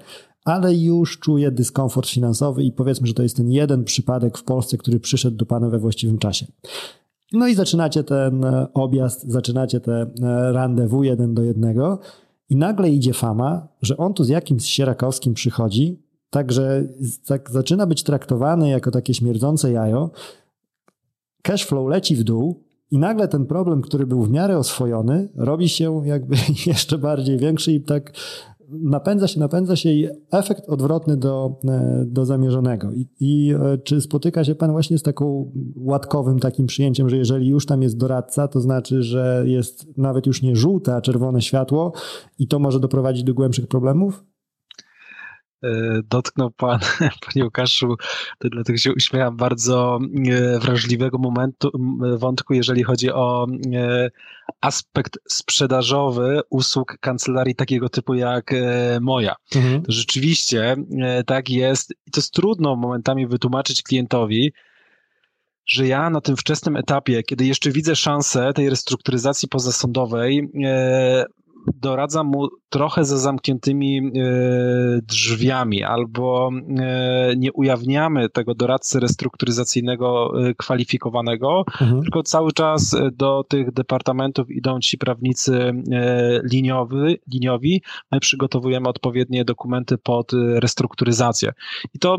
ale już czuje dyskomfort finansowy i powiedzmy, że to jest ten jeden przypadek w Polsce, który przyszedł do Pana we właściwym czasie. No i zaczynacie ten objazd, zaczynacie te randewu jeden do jednego i nagle idzie fama, że on tu z jakimś sierakowskim przychodzi, także tak zaczyna być traktowany jako takie śmierdzące jajo, cashflow leci w dół, i nagle ten problem, który był w miarę oswojony, robi się jakby jeszcze bardziej większy i tak napędza się, napędza się i efekt odwrotny do, e, do zamierzonego. I, I, e, czy spotyka się Pan właśnie z taką łatkowym takim przyjęciem, że jeżeli już tam jest doradca, to znaczy, że jest nawet już nie żółte, a czerwone światło i to może doprowadzić do głębszych problemów? Dotknął Pan, Panie Łukaszu, to dlatego się uśmiecham, bardzo wrażliwego momentu, wątku, jeżeli chodzi o aspekt sprzedażowy usług kancelarii takiego typu jak moja. Mhm. To rzeczywiście tak jest i to jest trudno momentami wytłumaczyć klientowi, że ja na tym wczesnym etapie, kiedy jeszcze widzę szansę tej restrukturyzacji pozasądowej, e, doradzam mu trochę za zamkniętymi e, drzwiami, albo e, nie ujawniamy tego doradcy restrukturyzacyjnego e, kwalifikowanego, mhm. tylko cały czas do tych departamentów idą ci prawnicy liniowy, liniowi. My przygotowujemy odpowiednie dokumenty pod restrukturyzację. I to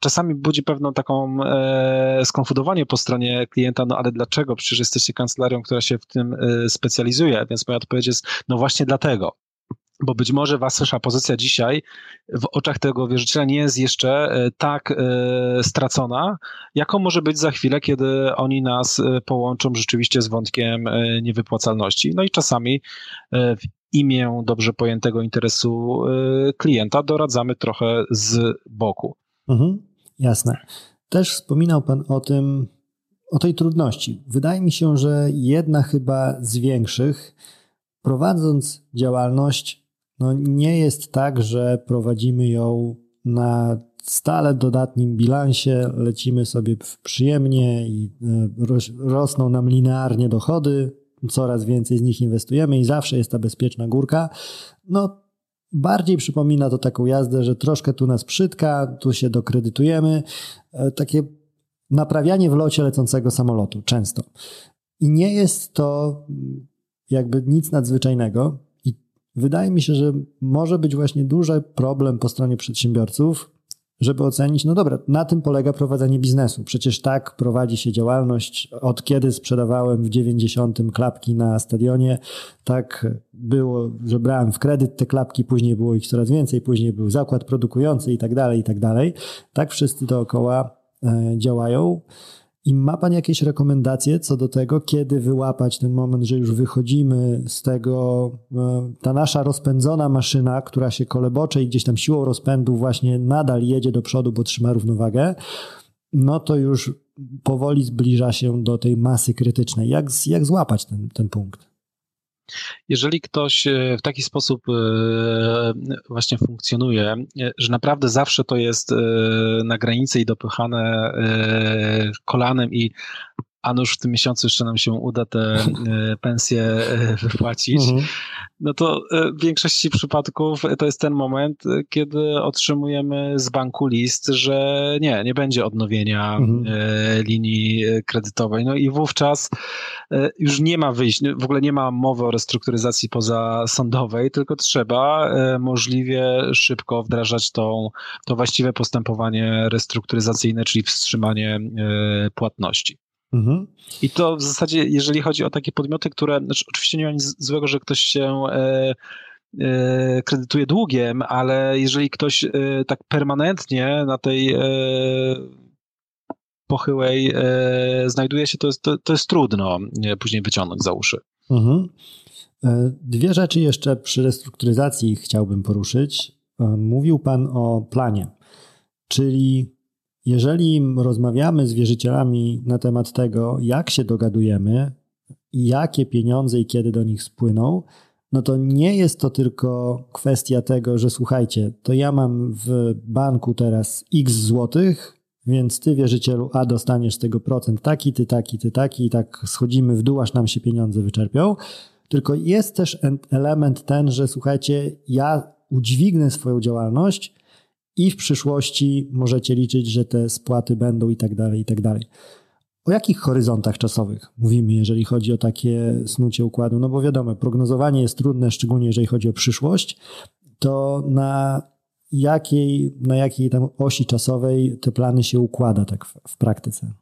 czasami budzi pewną taką skonfudowanie po stronie klienta, no ale dlaczego? Przecież jesteście kancelarią, która się w tym specjalizuje, więc moja odpowiedź jest, no właśnie dlatego, bo być może wasza pozycja dzisiaj w oczach tego wierzyciela nie jest jeszcze e, tak e, stracona, jaką może być za chwilę, kiedy oni nas e, połączą rzeczywiście z wątkiem niewypłacalności. No i czasami w imię dobrze pojętego interesu klienta doradzamy trochę z boku. Mhm, jasne. Też wspominał Pan o tym, o tej trudności. Wydaje mi się, że jedna chyba z większych, prowadząc działalność no nie jest tak, że prowadzimy ją na stale dodatnim bilansie, lecimy sobie przyjemnie i e, rosną nam linearnie dochody, coraz więcej z nich inwestujemy i zawsze jest ta bezpieczna górka. No, bardziej przypomina to taką jazdę, że troszkę tu nas przytka, tu się dokredytujemy, e, takie naprawianie w locie lecącego samolotu, często. I nie jest to jakby nic nadzwyczajnego. Wydaje mi się, że może być właśnie duży problem po stronie przedsiębiorców, żeby ocenić, no dobra, na tym polega prowadzenie biznesu. Przecież tak prowadzi się działalność. Od kiedy sprzedawałem w 90 klapki na stadionie, tak było, że brałem w kredyt te klapki, później było ich coraz więcej, później był zakład produkujący i tak dalej, i tak dalej. Tak wszyscy dookoła e, działają. I ma Pan jakieś rekomendacje co do tego, kiedy wyłapać ten moment, że już wychodzimy z tego, e, ta nasza rozpędzona maszyna, która się kolebocze i gdzieś tam siłą rozpędu właśnie nadal jedzie do przodu, bo trzyma równowagę, no to już powoli zbliża się do tej masy krytycznej. Jak, jak złapać ten, ten punkt? Jeżeli ktoś e, w taki sposób e, właśnie funkcjonuje, e, że naprawdę zawsze to jest na granicy i dopychane kolanem i a nuż w tym miesiącu jeszcze nam się uda te pensje wypłacić, mhm no to e, w większości przypadków to jest ten moment, e, kiedy otrzymujemy z banku list, że nie, nie będzie odnowienia mhm. E, linii kredytowej. No i wówczas już nie ma wyjść, w ogóle nie ma mowy o restrukturyzacji pozasądowej, tylko trzeba możliwie szybko wdrażać tą, to właściwe postępowanie restrukturyzacyjne, czyli wstrzymanie płatności. Mhm. I to w zasadzie, jeżeli chodzi o takie podmioty, które, znaczy oczywiście nie ma nic złego, że ktoś się e, e, kredytuje długiem, ale jeżeli ktoś e, tak permanentnie na tej e, pochyłej e, znajduje się, to jest, to, to jest trudno później wyciągnąć za uszy. Mhm. E, dwie rzeczy jeszcze przy restrukturyzacji chciałbym poruszyć. Mówił Pan o planie, czyli jeżeli rozmawiamy z wierzycielami na temat tego, jak się dogadujemy, jakie pieniądze i kiedy do nich spłyną, no to nie jest to tylko kwestia tego, że słuchajcie, to ja mam w banku teraz x złotych, więc ty wierzycielu A dostaniesz z tego procent taki, ty taki, ty taki i tak schodzimy w dół, aż nam się pieniądze wyczerpią. Tylko jest też element ten, że słuchajcie, ja udźwignę swoją działalność, i w przyszłości możecie liczyć, że te spłaty będą i tak dalej, i tak dalej. O jakich horyzontach czasowych mówimy, jeżeli chodzi o takie snucie układu? No bo wiadomo, prognozowanie jest trudne, szczególnie jeżeli chodzi o przyszłość. To na jakiej, na jakiej tam osi czasowej te plany się układa tak w, w praktyce?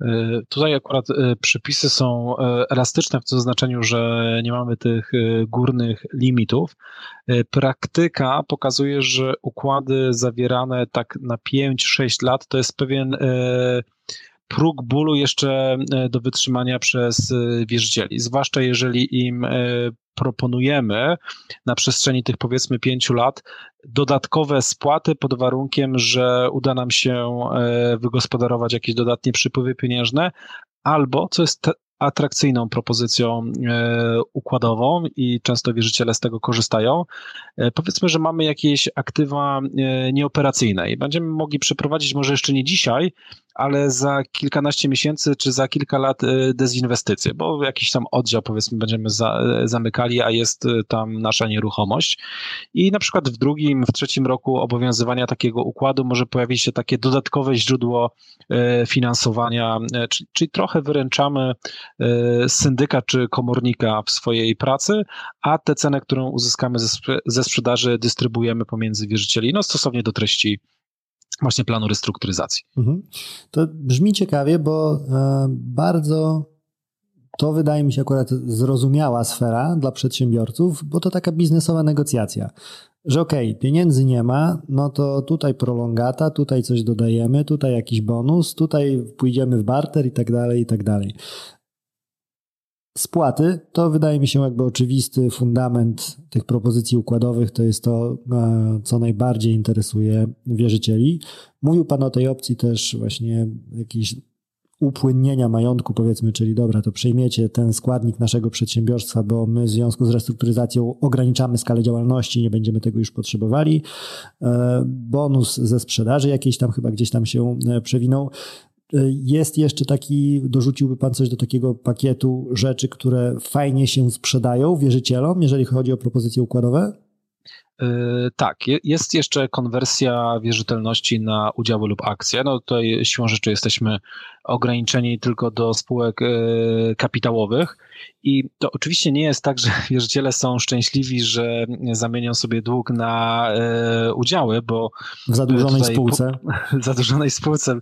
E, tutaj akurat e, przepisy są e, elastyczne w tym znaczeniu, że nie mamy tych górnych limitów. Praktyka pokazuje, że układy zawierane tak na 5-6 lat to jest pewien próg bólu jeszcze do wytrzymania przez wierzycieli, zwłaszcza jeżeli im proponujemy na przestrzeni tych powiedzmy pięciu lat dodatkowe spłaty pod warunkiem, że uda nam się wygospodarować jakieś dodatnie przypływy pieniężne, albo, co jest atrakcyjną propozycją e, układową i często wierzyciele z tego korzystają. E, powiedzmy, że mamy jakieś aktywa e, nieoperacyjne i będziemy mogli przeprowadzić może jeszcze nie dzisiaj, ale za kilkanaście miesięcy czy za kilka lat dezinwestycje, bo jakiś tam oddział powiedzmy będziemy za, zamykali, a jest tam nasza nieruchomość. I na przykład w drugim, w trzecim roku obowiązywania takiego układu może pojawić się takie dodatkowe źródło finansowania, czyli, czyli trochę wyręczamy syndyka czy komornika w swojej pracy, a tę cenę, którą uzyskamy ze, ze sprzedaży, dystrybuujemy pomiędzy wierzycieli, no stosownie do treści właśnie planu restrukturyzacji. Mhm. To brzmi ciekawie, bo e, bardzo to wydaje mi się akurat zrozumiała sfera dla przedsiębiorców, bo to taka biznesowa negocjacja. Że okej, okay, pieniędzy nie ma, no to tutaj prolongata, tutaj coś dodajemy, tutaj jakiś bonus, tutaj pójdziemy w barter i tak dalej, i tak dalej. Spłaty to wydaje mi się jakby oczywisty fundament tych propozycji układowych, to jest to, e, co najbardziej interesuje wierzycieli. Mówił Pan o tej opcji też właśnie jakiejś upłynnienia majątku, powiedzmy, czyli dobra, to przejmiecie ten składnik naszego przedsiębiorstwa, bo my w związku z restrukturyzacją ograniczamy skalę działalności, nie będziemy tego już potrzebowali. E, bonus ze sprzedaży jakiejś tam chyba gdzieś tam się e, przewinął. Jest jeszcze taki, dorzuciłby Pan coś do takiego pakietu rzeczy, które fajnie się sprzedają wierzycielom, jeżeli chodzi o propozycje układowe? Yy, tak, jest jeszcze konwersja wierzytelności na udziały lub akcje. No tutaj siłą rzeczy jesteśmy ograniczeni tylko do spółek yy, kapitałowych i to oczywiście nie jest tak, że wierzyciele są szczęśliwi, że zamienią sobie dług na yy, udziały, bo w zadłużonej spółce. W zadłużonej spółce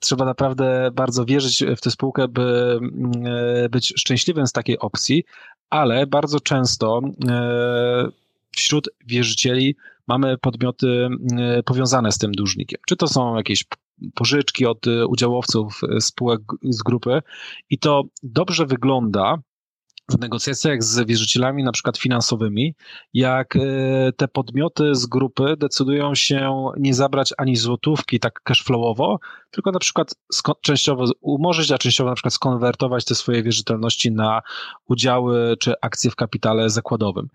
trzeba naprawdę bardzo wierzyć w tę spółkę, by być szczęśliwym z takiej opcji, ale bardzo często wśród wierzycieli mamy podmioty e, powiązane z tym dłużnikiem. Czy to są jakieś pożyczki od e, udziałowców e, spółek z grupy i to dobrze wygląda w negocjacjach z wierzycielami, na przykład finansowymi, jak te podmioty z grupy decydują się nie zabrać ani złotówki tak cashflowowo, tylko na przykład częściowo umorzyć, a częściowo na przykład skonwertować te swoje wierzytelności na udziały czy akcje w kapitale zakładowym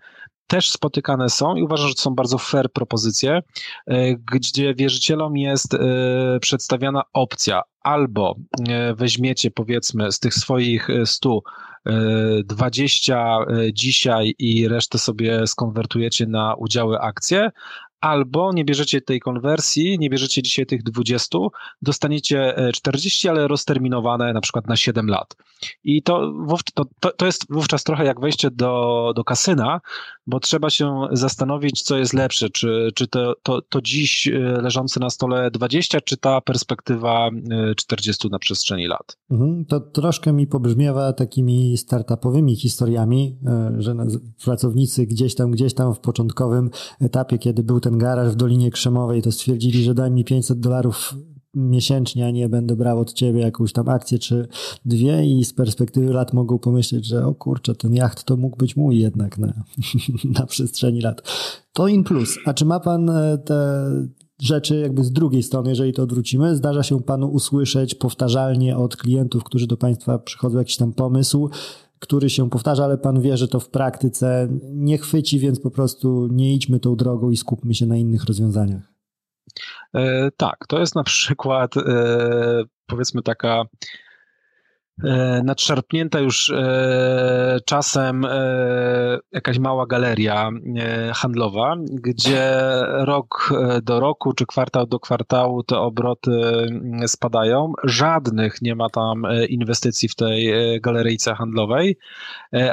też spotykane są i uważam, że to są bardzo fair propozycje, e, gdzie wierzycielom jest e, przedstawiana opcja. Albo e, weźmiecie powiedzmy z tych swoich 100 20 dzisiaj i resztę sobie skonwertujecie na udziały akcje, albo nie bierzecie tej konwersji, nie bierzecie dzisiaj tych 20, dostaniecie 40, ale rozterminowane na przykład na 7 lat. I to, to, to jest wówczas trochę jak wejście do, do kasyna, bo trzeba się zastanowić, co jest lepsze, czy, czy to, to, to dziś e, leżące na stole 20, czy ta perspektywa 40 e, na przestrzeni lat. Mhm, to troszkę mi pobrzmiewa takimi startupowymi historiami, e, że pracownicy gdzieś tam, gdzieś tam w początkowym etapie, kiedy był ten garaż w Dolinie Krzemowej, to stwierdzili, że daj mi 500 dolarów miesięcznie, a nie będę brał od ciebie jakąś tam akcję czy dwie i z perspektywy lat mogą pomyśleć, że o kurczę, ten jacht to mógł być mój jednak na, na przestrzeni lat. To in plus. A czy ma pan e, te rzeczy jakby z drugiej strony, jeżeli to odwrócimy? Zdarza się panu usłyszeć powtarzalnie od klientów, którzy do państwa przychodzą jakiś tam pomysł, który się powtarza, ale pan wie, że to w praktyce nie chwyci, więc po prostu nie idźmy tą drogą i skupmy się na innych rozwiązaniach. E, tak, to jest na przykład e, powiedzmy taka nadszarpnięta już e, czasem e, jakaś mała galeria handlowa, gdzie rok do roku czy kwartał do kwartału te obroty mm, spadają. Żadnych nie ma tam inwestycji w tej galeryjce handlowej,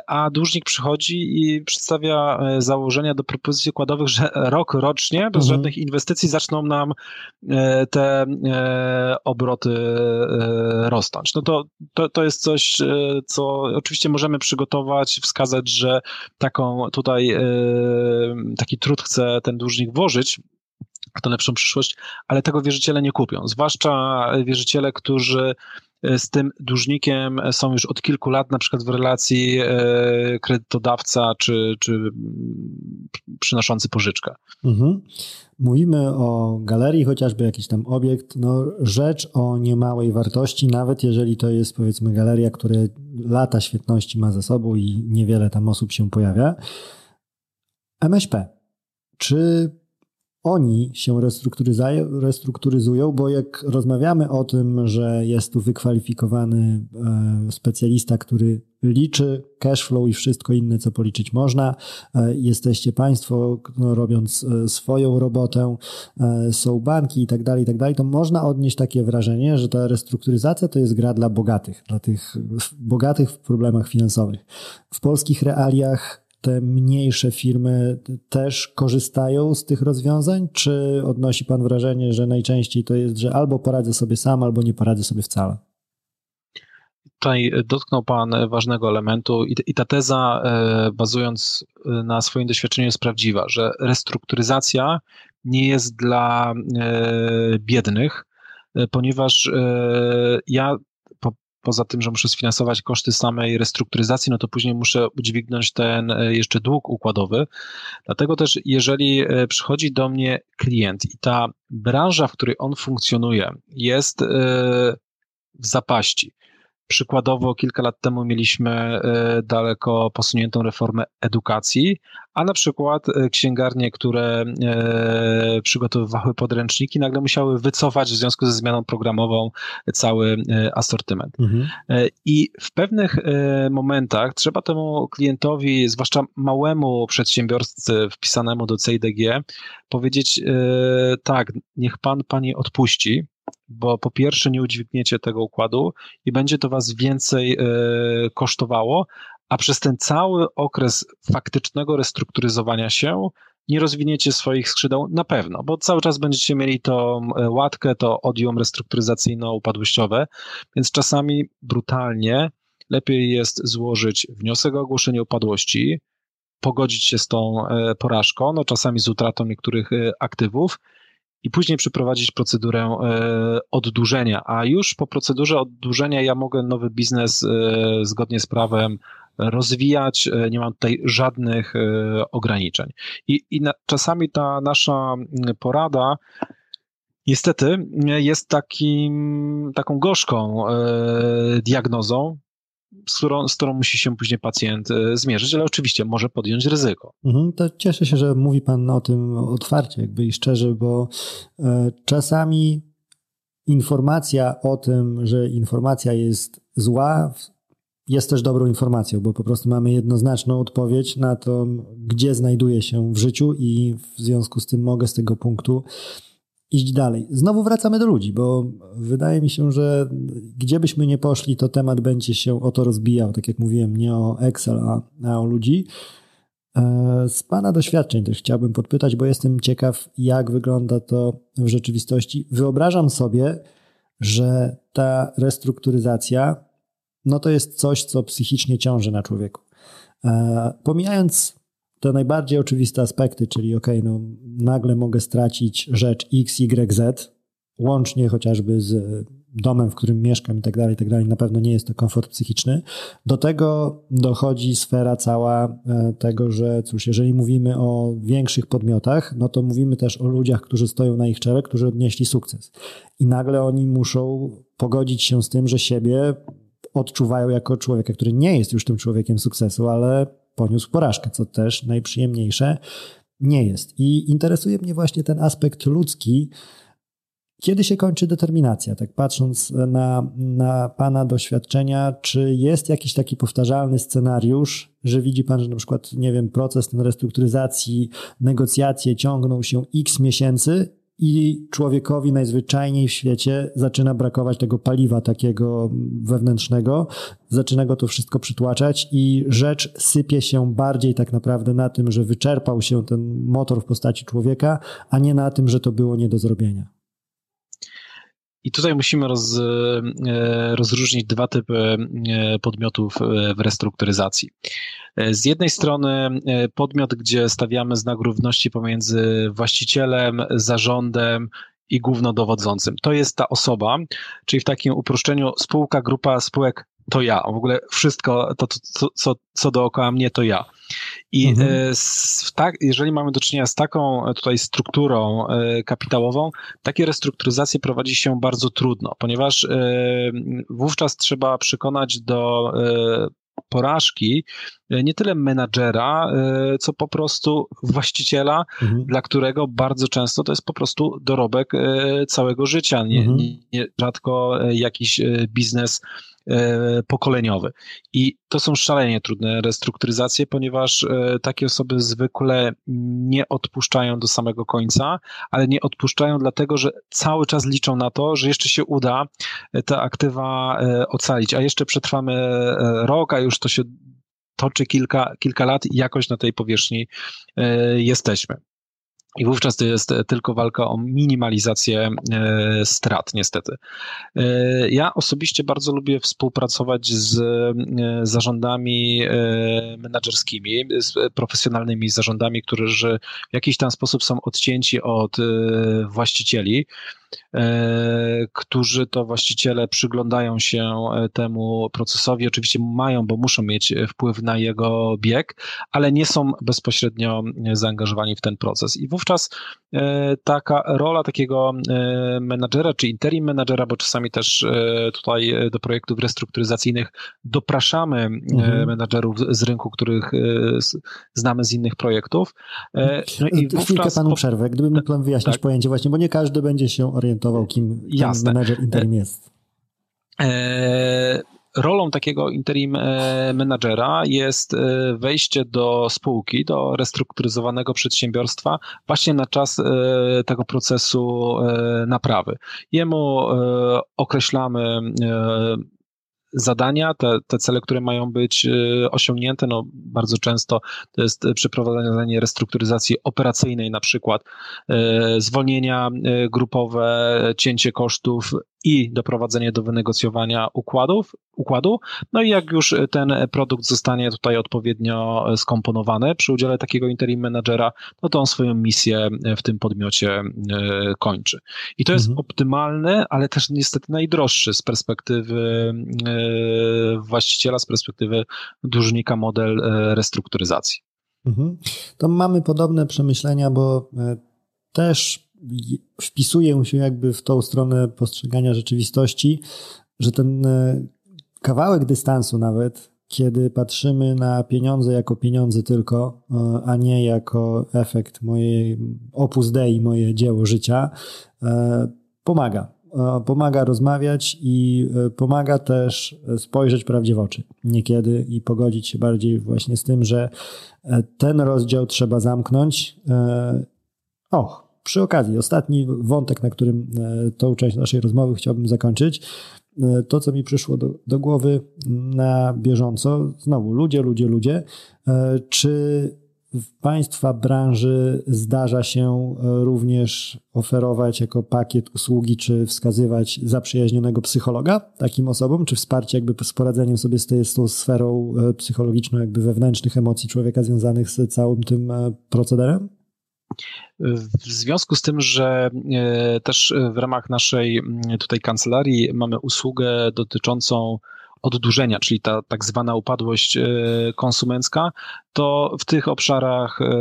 a dłużnik przychodzi i przedstawia założenia do propozycji układowych, że rok rocznie bez mhm. żadnych inwestycji zaczną nam te obroty rosnąć. No to, to, to jest coś, e, co oczywiście możemy przygotować, wskazać, że taką tutaj e, taki trud chce ten dłużnik włożyć, w tę lepszą przyszłość, ale tego wierzyciele nie kupią. Zwłaszcza wierzyciele, którzy z tym dłużnikiem są już od kilku lat, na przykład w relacji e, kredytodawca czy, czy mm, przynoszący pożyczkę. Mhm. Mówimy o galerii, chociażby jakiś tam obiekt, no rzecz o niemałej wartości, nawet jeżeli to jest powiedzmy galeria, która lata świetności ma ze sobą i niewiele tam osób się pojawia. MŚP. Czy oni się restrukturyzują, bo jak rozmawiamy o tym, że jest tu wykwalifikowany e, specjalista, który liczy cash flow i wszystko inne, co policzyć można, e, jesteście Państwo, no, robiąc e, swoją robotę, są banki i tak dalej, i tak dalej, to można odnieść takie wrażenie, że ta restrukturyzacja to jest gra dla bogatych, dla tych bogatych w problemach finansowych. W polskich realiach te mniejsze firmy też korzystają z tych rozwiązań, czy odnosi Pan wrażenie, że najczęściej to jest, że albo poradzę sobie sam, albo nie poradzę sobie wcale? Tutaj dotknął Pan ważnego elementu i ta teza, e, bazując na swoim doświadczeniu, jest prawdziwa, że restrukturyzacja nie jest dla e, biednych, e, ponieważ ja poza tym, że muszę sfinansować koszty samej restrukturyzacji, no to później muszę udźwignąć ten e, jeszcze dług układowy. Dlatego też, jeżeli e, przychodzi do mnie klient i ta branża, w której on funkcjonuje, jest e, w zapaści, Przykładowo kilka lat temu mieliśmy e, daleko posuniętą reformę edukacji, a na przykład e, księgarnie, które e, przygotowywały podręczniki, nagle musiały wycofać w związku ze zmianą programową cały asortyment. Mhm. I w pewnych momentach trzeba temu klientowi, zwłaszcza małemu przedsiębiorcy wpisanemu do CIDG, powiedzieć tak, niech pan pani odpuści, bo po pierwsze nie udźwigniecie tego układu i będzie to was więcej e, kosztowało, a przez ten cały okres faktycznego restrukturyzowania się nie rozwiniecie swoich skrzydeł na pewno, bo cały czas będziecie mieli tą e, łatkę, to odium restrukturyzacyjno-upadłościowe, więc czasami brutalnie lepiej jest złożyć wniosek o ogłoszenie upadłości, pogodzić się z tą e, porażką, no czasami z utratą niektórych aktywów i później przeprowadzić procedurę e, oddłużenia, a już po procedurze oddłużenia ja mogę nowy biznes e, zgodnie z prawem rozwijać, e, nie mam tutaj żadnych ograniczeń. I, i na, czasami ta nasza porada niestety jest takim, taką gorzką diagnozą, z którą, z którą musi się później pacjent e, zmierzyć, ale oczywiście może podjąć ryzyko. Mhm, to cieszę się, że mówi Pan o tym otwarcie jakby i szczerze, bo e, czasami informacja o tym, że informacja jest zła, jest też dobrą informacją, bo po prostu mamy jednoznaczną odpowiedź na to, gdzie znajduję się w życiu i w związku z tym mogę z tego punktu iść dalej. Znowu wracamy do ludzi, bo wydaje mi się, że gdzie byśmy nie poszli, to temat będzie się o to rozbijał. Tak jak mówiłem, nie o Excel, a, a o ludzi. E, z Pana doświadczeń też chciałbym podpytać, bo jestem ciekaw, jak wygląda to w rzeczywistości. Wyobrażam sobie, że ta restrukturyzacja, no to jest coś, co psychicznie ciąży na człowieku. E, pomijając te najbardziej oczywiste aspekty, czyli ok, no, nagle mogę stracić rzecz X, Y, Z, łącznie chociażby z domem, w którym mieszkam i tak dalej, i tak dalej, na pewno nie jest to komfort psychiczny. Do tego dochodzi sfera cała e, tego, że cóż, jeżeli mówimy o większych podmiotach, no to mówimy też o ludziach, którzy stoją na ich czele, którzy odnieśli sukces. I nagle oni muszą pogodzić się z tym, że siebie odczuwają jako człowieka, który nie jest już tym człowiekiem sukcesu, ale poniósł porażkę, co też najprzyjemniejsze nie jest. I interesuje mnie właśnie ten aspekt ludzki, kiedy się kończy determinacja? Tak patrząc na, na Pana doświadczenia, czy jest jakiś taki powtarzalny scenariusz, że widzi Pan, że na przykład, nie wiem, proces ten restrukturyzacji, negocjacje ciągną się x miesięcy i człowiekowi najzwyczajniej w świecie zaczyna brakować tego paliwa takiego wewnętrznego, zaczyna go to wszystko przytłaczać i rzecz sypie się bardziej tak naprawdę na tym, że wyczerpał się ten motor w postaci człowieka, a nie na tym, że to było nie do zrobienia. I tutaj musimy roz, rozróżnić dwa typy podmiotów w restrukturyzacji. Z jednej strony podmiot, gdzie stawiamy znak równości pomiędzy właścicielem, zarządem i głównodowodzącym. To jest ta osoba, czyli w takim uproszczeniu spółka, grupa spółek to ja. W ogóle wszystko, to, to co, co dookoła mnie, to ja. I mhm. E, z, tak, jeżeli mamy do czynienia z taką e, tutaj strukturą e, kapitałową, takie restrukturyzacje prowadzi się bardzo trudno, ponieważ wówczas trzeba przekonać do porażki nie tyle menadżera, co po prostu właściciela, mhm. dla którego bardzo często to jest po prostu dorobek całego życia, nie, mhm. nie, rzadko jakiś biznes pokoleniowy. I to są szalenie trudne restrukturyzacje, ponieważ e, takie osoby zwykle nie odpuszczają do samego końca, ale nie odpuszczają dlatego, że cały czas liczą na to, że jeszcze się uda te aktywa e, ocalić, a jeszcze przetrwamy rok, a już to się toczy kilka, kilka lat i jakoś na tej powierzchni jesteśmy. I wówczas to jest tylko walka o minimalizację e, strat, niestety. E, ja osobiście bardzo lubię współpracować z e, zarządami menedżerskimi, z profesjonalnymi zarządami, którzy w jakiś tam sposób są odcięci od właścicieli. E, którzy to właściciele przyglądają się e, temu procesowi. Oczywiście mają, bo muszą mieć wpływ na jego bieg, ale nie są bezpośrednio zaangażowani w ten proces. I wówczas e, taka rola takiego menadżera, czy interim menadżera, bo czasami też tutaj do projektów restrukturyzacyjnych dopraszamy mhm. menadżerów z rynku, których znamy z innych projektów. No i wówczas... Chwilkę panu przerwę, gdyby mógł pan wyjaśnić tak. pojęcie właśnie, bo nie każdy będzie się orientował, kim, kim menedżer interim jest. E, rolą takiego interim e, menadżera jest e, wejście do spółki, do restrukturyzowanego przedsiębiorstwa właśnie na czas tego procesu naprawy. Jemu określamy zadania, te, te cele, które mają być y, osiągnięte, no bardzo często to jest przeprowadzenie restrukturyzacji operacyjnej, na przykład y, zwolnienia y, grupowe, cięcie kosztów i doprowadzenie do wynegocjowania układów, układu. No i jak już ten produkt zostanie tutaj odpowiednio skomponowany przy udziale takiego interim managera, no to on swoją misję w tym podmiocie e, kończy. I to jest mhm. optymalny, ale też niestety najdroższy z perspektywy e, właściciela, z perspektywy dłużnika model e, restrukturyzacji. Mhm. To mamy podobne przemyślenia, bo też wpisuję się jakby w tą stronę postrzegania rzeczywistości, że ten e, kawałek dystansu nawet, kiedy patrzymy na pieniądze jako pieniądze tylko, e, a nie jako efekt mojej opus dei, moje dzieło życia, e, pomaga. Pomaga rozmawiać i pomaga też spojrzeć prawdzie w oczy niekiedy i pogodzić się bardziej właśnie z tym, że ten rozdział trzeba zamknąć. Och, przy okazji, ostatni wątek, na którym e, tą część naszej rozmowy chciałbym zakończyć, e, to, co mi przyszło do, do głowy na bieżąco, znowu ludzie, ludzie, ludzie, e, czy w Państwa branży zdarza się również oferować jako pakiet usługi, czy wskazywać zaprzyjaźnionego psychologa takim osobom, czy wsparcie jakby z poradzeniem sobie z, tej, z tą sferą psychologiczną, jakby wewnętrznych emocji człowieka związanych z całym tym procederem? W związku z tym, że e, też w ramach naszej tutaj kancelarii mamy usługę dotyczącą oddłużenia, czyli ta tak zwana upadłość e, konsumencka, to w tych obszarach e,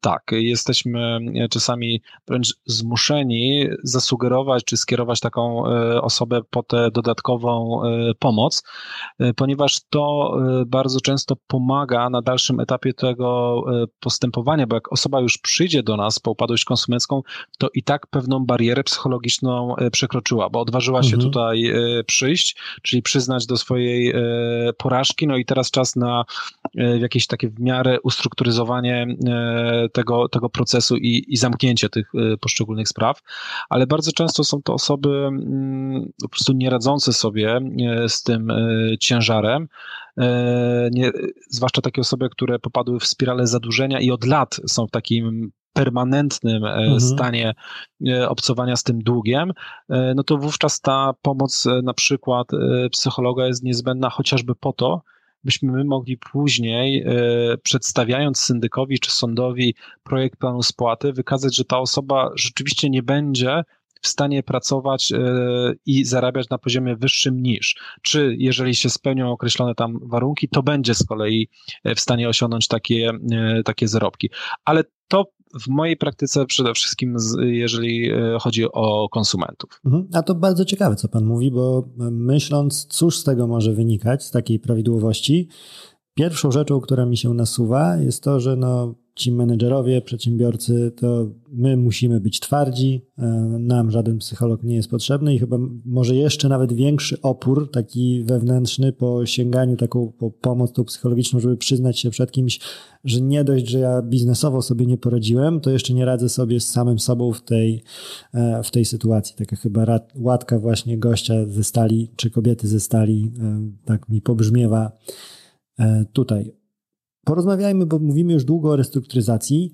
tak, jesteśmy czasami wręcz zmuszeni zasugerować czy skierować taką e, osobę po tę dodatkową pomoc, ponieważ to bardzo często pomaga na dalszym etapie tego postępowania, bo jak osoba już przyjdzie do nas po upadłość konsumencką, to i tak pewną barierę psychologiczną przekroczyła, bo odważyła się mhm. tutaj przyjść, czyli przyznać do swojej e, porażki, no i teraz czas na e, jakieś takie w miarę ustrukturyzowanie e, tego, tego procesu i, i zamknięcie tych poszczególnych spraw, ale bardzo często są to osoby mm, po prostu nieradzące sobie z tym ciężarem, nie, zwłaszcza takie osoby, które popadły w spiralę zadłużenia i od lat są w takim permanentnym mhm. stanie obcowania z tym długiem, no to wówczas ta pomoc na przykład psychologa jest niezbędna chociażby po to, byśmy my mogli później, przedstawiając syndykowi czy sądowi projekt planu spłaty, wykazać, że ta osoba rzeczywiście nie będzie w stanie pracować e, i zarabiać na poziomie wyższym niż. Czy jeżeli się spełnią określone tam warunki, to będzie z kolei e, w stanie osiągnąć takie, e, takie zarobki. Ale to w mojej praktyce przede wszystkim, jeżeli chodzi o konsumentów. Mhm. A to bardzo ciekawe, co Pan mówi, bo myśląc, cóż z tego może wynikać, z takiej prawidłowości, pierwszą rzeczą, która mi się nasuwa, jest to, że no, ci menedżerowie, przedsiębiorcy, to my musimy być twardzi, e, nam żaden psycholog nie jest potrzebny i chyba może jeszcze nawet większy opór taki wewnętrzny po sięganiu taką po pomoc tą psychologiczną, żeby przyznać się przed kimś, że nie dość, że ja biznesowo sobie nie poradziłem, to jeszcze nie radzę sobie z samym sobą w tej, e, w tej sytuacji. Taka chyba łatka właśnie gościa ze stali, czy kobiety ze stali, e, tak mi pobrzmiewa tutaj. Porozmawiajmy, bo mówimy już długo o restrukturyzacji,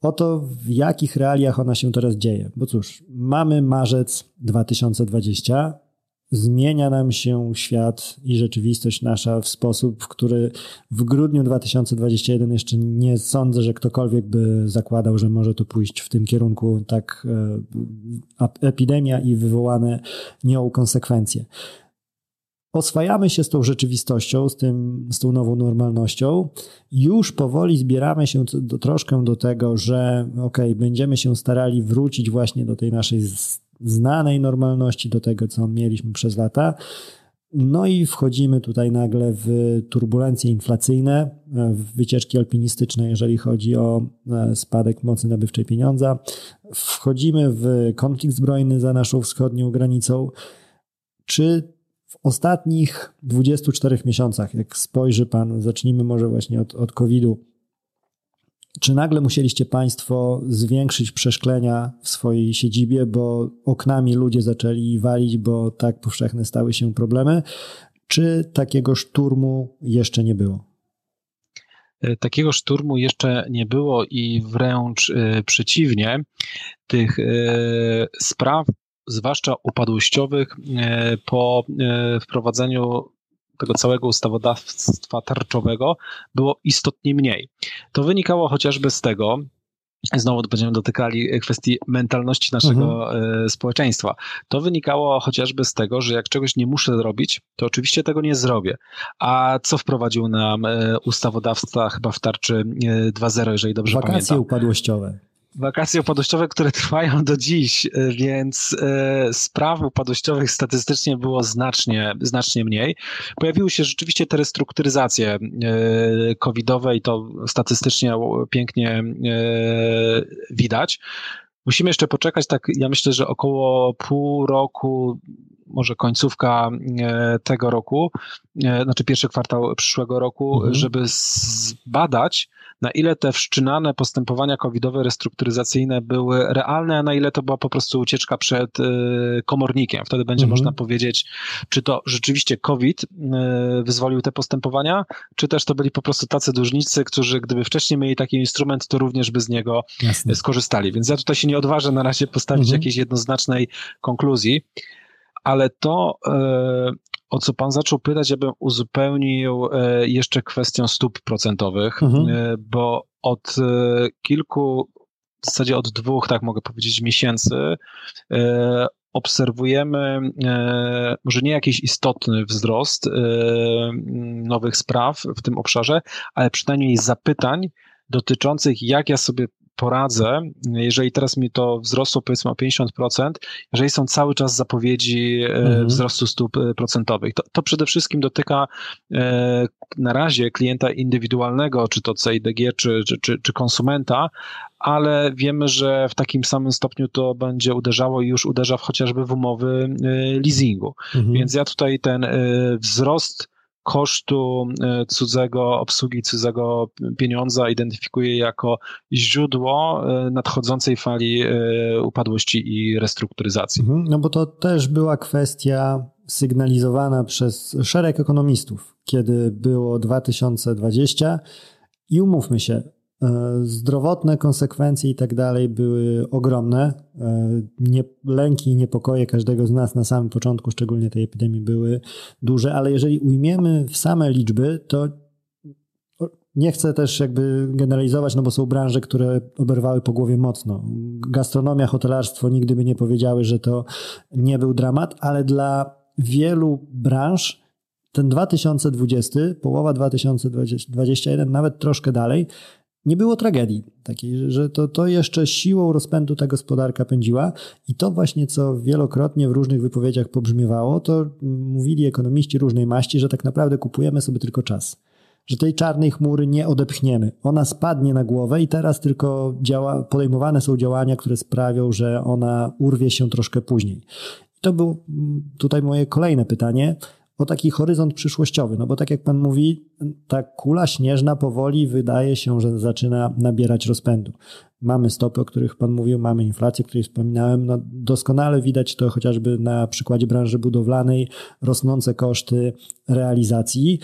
o to, w jakich realiach ona się teraz dzieje. Bo cóż, mamy marzec 2020, zmienia nam się świat i rzeczywistość nasza w sposób, w który w grudniu 2021 jeszcze nie sądzę, że ktokolwiek by zakładał, że może to pójść w tym kierunku, tak e, epidemia i wywołane nią konsekwencje oswajamy się z tą rzeczywistością, z, tym, z tą nową normalnością, już powoli zbieramy się do, troszkę do tego, że ok, będziemy się starali wrócić właśnie do tej naszej znanej normalności, do tego, co mieliśmy przez lata. No i wchodzimy tutaj nagle w turbulencje inflacyjne, w wycieczki alpinistyczne, jeżeli chodzi o e, spadek mocy nabywczej pieniądza. Wchodzimy w konflikt zbrojny za naszą wschodnią granicą. Czy w ostatnich 24 miesiącach, jak spojrzy Pan, zacznijmy może właśnie od, od COVID-u, czy nagle musieliście Państwo zwiększyć przeszklenia w swojej siedzibie, bo oknami ludzie zaczęli walić, bo tak powszechne stały się problemy, czy takiego szturmu jeszcze nie było? E, takiego szturmu jeszcze nie było i wręcz e, przeciwnie. Tych e, spraw zwłaszcza upadłościowych, e, po e, wprowadzeniu tego całego ustawodawstwa tarczowego było istotnie mniej. To wynikało chociażby z tego, Znowu będziemy dotykali kwestii mentalności naszego mhm. E, społeczeństwa. To wynikało chociażby z tego, że jak czegoś nie muszę zrobić, to oczywiście tego nie zrobię. A co wprowadził nam ustawodawca chyba w tarczy 2.0, jeżeli dobrze Wakacje pamiętam? Wakacje upadłościowe wakacje upadłościowe, które trwają do dziś, e, więc e, spraw upadłościowych statystycznie było znacznie, znacznie mniej. Pojawiły się rzeczywiście te restrukturyzacje e, covidowe i to statystycznie pięknie widać. Musimy jeszcze poczekać, tak ja myślę, że około pół roku, może końcówka tego roku, znaczy pierwszy kwartał przyszłego roku, mhm. żeby zbadać, na ile te wszczynane postępowania covidowe, restrukturyzacyjne były realne, a na ile to była po prostu ucieczka przed y, komornikiem. Wtedy będzie mhm. można powiedzieć, czy to rzeczywiście COVID y, wyzwolił te postępowania, czy też to byli po prostu tacy dłużnicy, którzy gdyby wcześniej mieli taki instrument, to również by z niego Jasne. skorzystali. Więc ja tutaj się nie odważę na razie postawić mhm. jakiejś jednoznacznej konkluzji ale to, e, o co pan zaczął pytać, ja bym uzupełnił e, jeszcze kwestią stóp procentowych, mhm. E, bo od kilku, w zasadzie od dwóch, tak mogę powiedzieć, miesięcy obserwujemy może nie jakiś istotny wzrost nowych spraw w tym obszarze, ale przynajmniej zapytań dotyczących, jak ja sobie poradzę, jeżeli teraz mi to wzrosło powiedzmy o 50%, jeżeli są cały czas zapowiedzi e, mhm. wzrostu stóp e, procentowych. To, to przede wszystkim dotyka e, na razie klienta indywidualnego, czy to CIDG, czy, czy, czy, czy konsumenta, ale wiemy, że w takim samym stopniu to będzie uderzało i już uderza w chociażby w umowy leasingu. Mhm. Więc ja tutaj ten wzrost kosztu e, cudzego, obsługi cudzego pieniądza identyfikuje jako źródło e, nadchodzącej fali e, upadłości i restrukturyzacji. Mhm, no bo to też była kwestia sygnalizowana przez szereg ekonomistów, kiedy było 2020 i umówmy się, Zdrowotne konsekwencje i tak dalej były ogromne. Nie, lęki i niepokoje każdego z nas na samym początku, szczególnie tej epidemii, były duże, ale jeżeli ujmiemy w same liczby, to nie chcę też jakby generalizować, no bo są branże, które oberwały po głowie mocno. Gastronomia, hotelarstwo nigdy by nie powiedziały, że to nie był dramat, ale dla wielu branż ten 2020, połowa 2021, nawet troszkę dalej, nie było tragedii takiej, że to, to jeszcze siłą rozpędu ta gospodarka pędziła i to właśnie, co wielokrotnie w różnych wypowiedziach pobrzmiewało, to mówili ekonomiści różnej maści, że tak naprawdę kupujemy sobie tylko czas że tej czarnej chmury nie odepchniemy. Ona spadnie na głowę i teraz tylko działa, podejmowane są działania, które sprawią, że ona urwie się troszkę później. To było mm, tutaj moje kolejne pytanie o taki horyzont przyszłościowy, no bo tak jak pan mówi, ta kula śnieżna powoli wydaje się, że zaczyna nabierać rozpędu. Mamy stopy, o których pan mówił, mamy inflację, o której wspominałem. No doskonale widać to chociażby na przykładzie branży budowlanej, rosnące koszty realizacji.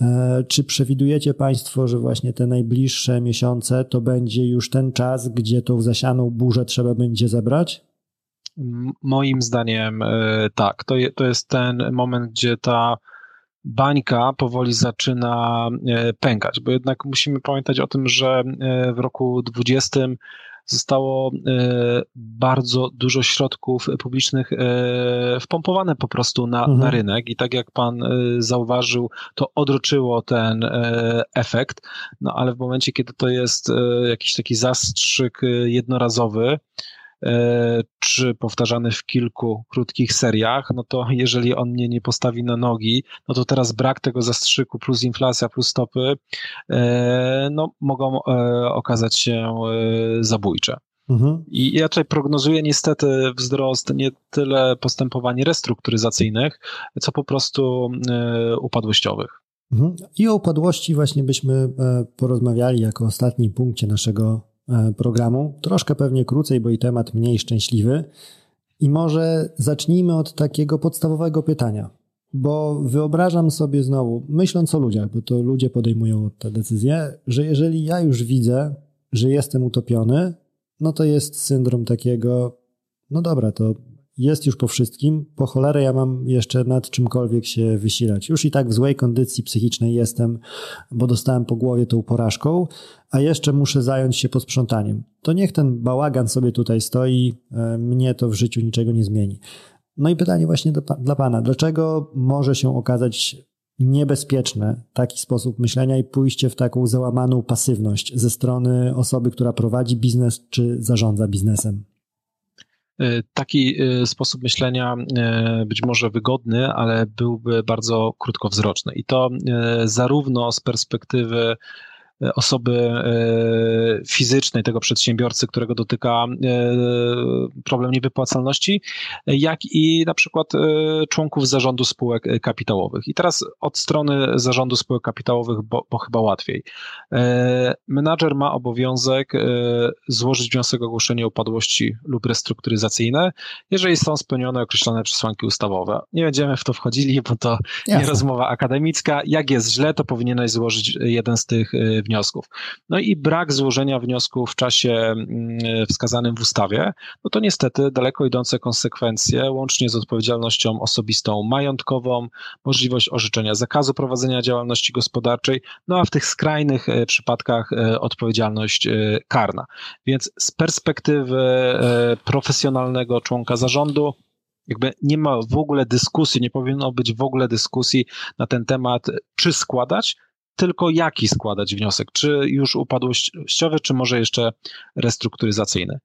E, czy przewidujecie Państwo, że właśnie te najbliższe miesiące to będzie już ten czas, gdzie tą zasianą burzę trzeba będzie zebrać? Moim zdaniem e, tak. To, to jest ten moment, gdzie ta bańka powoli zaczyna e, pękać, bo jednak musimy pamiętać o tym, że w roku 2020 zostało e, bardzo dużo środków publicznych e, wpompowane po prostu na, mhm. na rynek i tak jak pan e, zauważył, to odroczyło ten efekt, no ale w momencie, kiedy to jest jakiś taki zastrzyk jednorazowy, E, czy powtarzany w kilku krótkich seriach, no to jeżeli on mnie nie postawi na nogi, no to teraz brak tego zastrzyku plus inflacja plus stopy, e, no mogą e, okazać się zabójcze. Mhm. I ja tutaj prognozuję niestety wzrost nie tyle postępowań restrukturyzacyjnych, co po prostu upadłościowych. Mhm. I o upadłości właśnie byśmy porozmawiali jako ostatnim punkcie naszego E, programu. Troszkę pewnie krócej, bo i temat mniej szczęśliwy. I może zacznijmy od takiego podstawowego pytania, bo wyobrażam sobie znowu, myśląc o ludziach, bo to ludzie podejmują te decyzje, że jeżeli ja już widzę, że jestem utopiony, no to jest syndrom takiego, no dobra, to jest już po wszystkim, po cholerę ja mam jeszcze nad czymkolwiek się wysilać. Już i tak w złej kondycji psychicznej jestem, bo dostałem po głowie tą porażką, a jeszcze muszę zająć się posprzątaniem. To niech ten bałagan sobie tutaj stoi, e, mnie to w życiu niczego nie zmieni. No i pytanie właśnie do, dla Pana, dlaczego może się okazać niebezpieczne taki sposób myślenia i pójście w taką załamaną pasywność ze strony osoby, która prowadzi biznes czy zarządza biznesem? E, taki e, sposób myślenia e, być może wygodny, ale byłby bardzo krótkowzroczny. I to zarówno z perspektywy osoby e, fizycznej, tego przedsiębiorcy, którego dotyka e, problem niewypłacalności, jak i na przykład e, członków zarządu spółek kapitałowych. I teraz od strony zarządu spółek kapitałowych, bo, bo chyba łatwiej. Menadżer ma obowiązek złożyć wniosek o ogłoszenie upadłości lub restrukturyzacyjne, jeżeli są spełnione określone przesłanki ustawowe. Nie będziemy w to wchodzili, bo to Jasne. nie rozmowa akademicka. Jak jest źle, to powinieneś złożyć jeden z tych wniosków wniosków. No i brak złożenia wniosków w czasie mm, wskazanym w ustawie, no to niestety daleko idące konsekwencje, łącznie z odpowiedzialnością osobistą majątkową, możliwość orzeczenia zakazu prowadzenia działalności gospodarczej, no a w tych skrajnych e, przypadkach e, odpowiedzialność e, karna. Więc z perspektywy profesjonalnego członka zarządu, jakby nie ma w ogóle dyskusji, nie powinno być w ogóle dyskusji na ten temat, czy składać, tylko jaki składać wniosek, czy już upadłościowy, czy może jeszcze restrukturyzacyjny.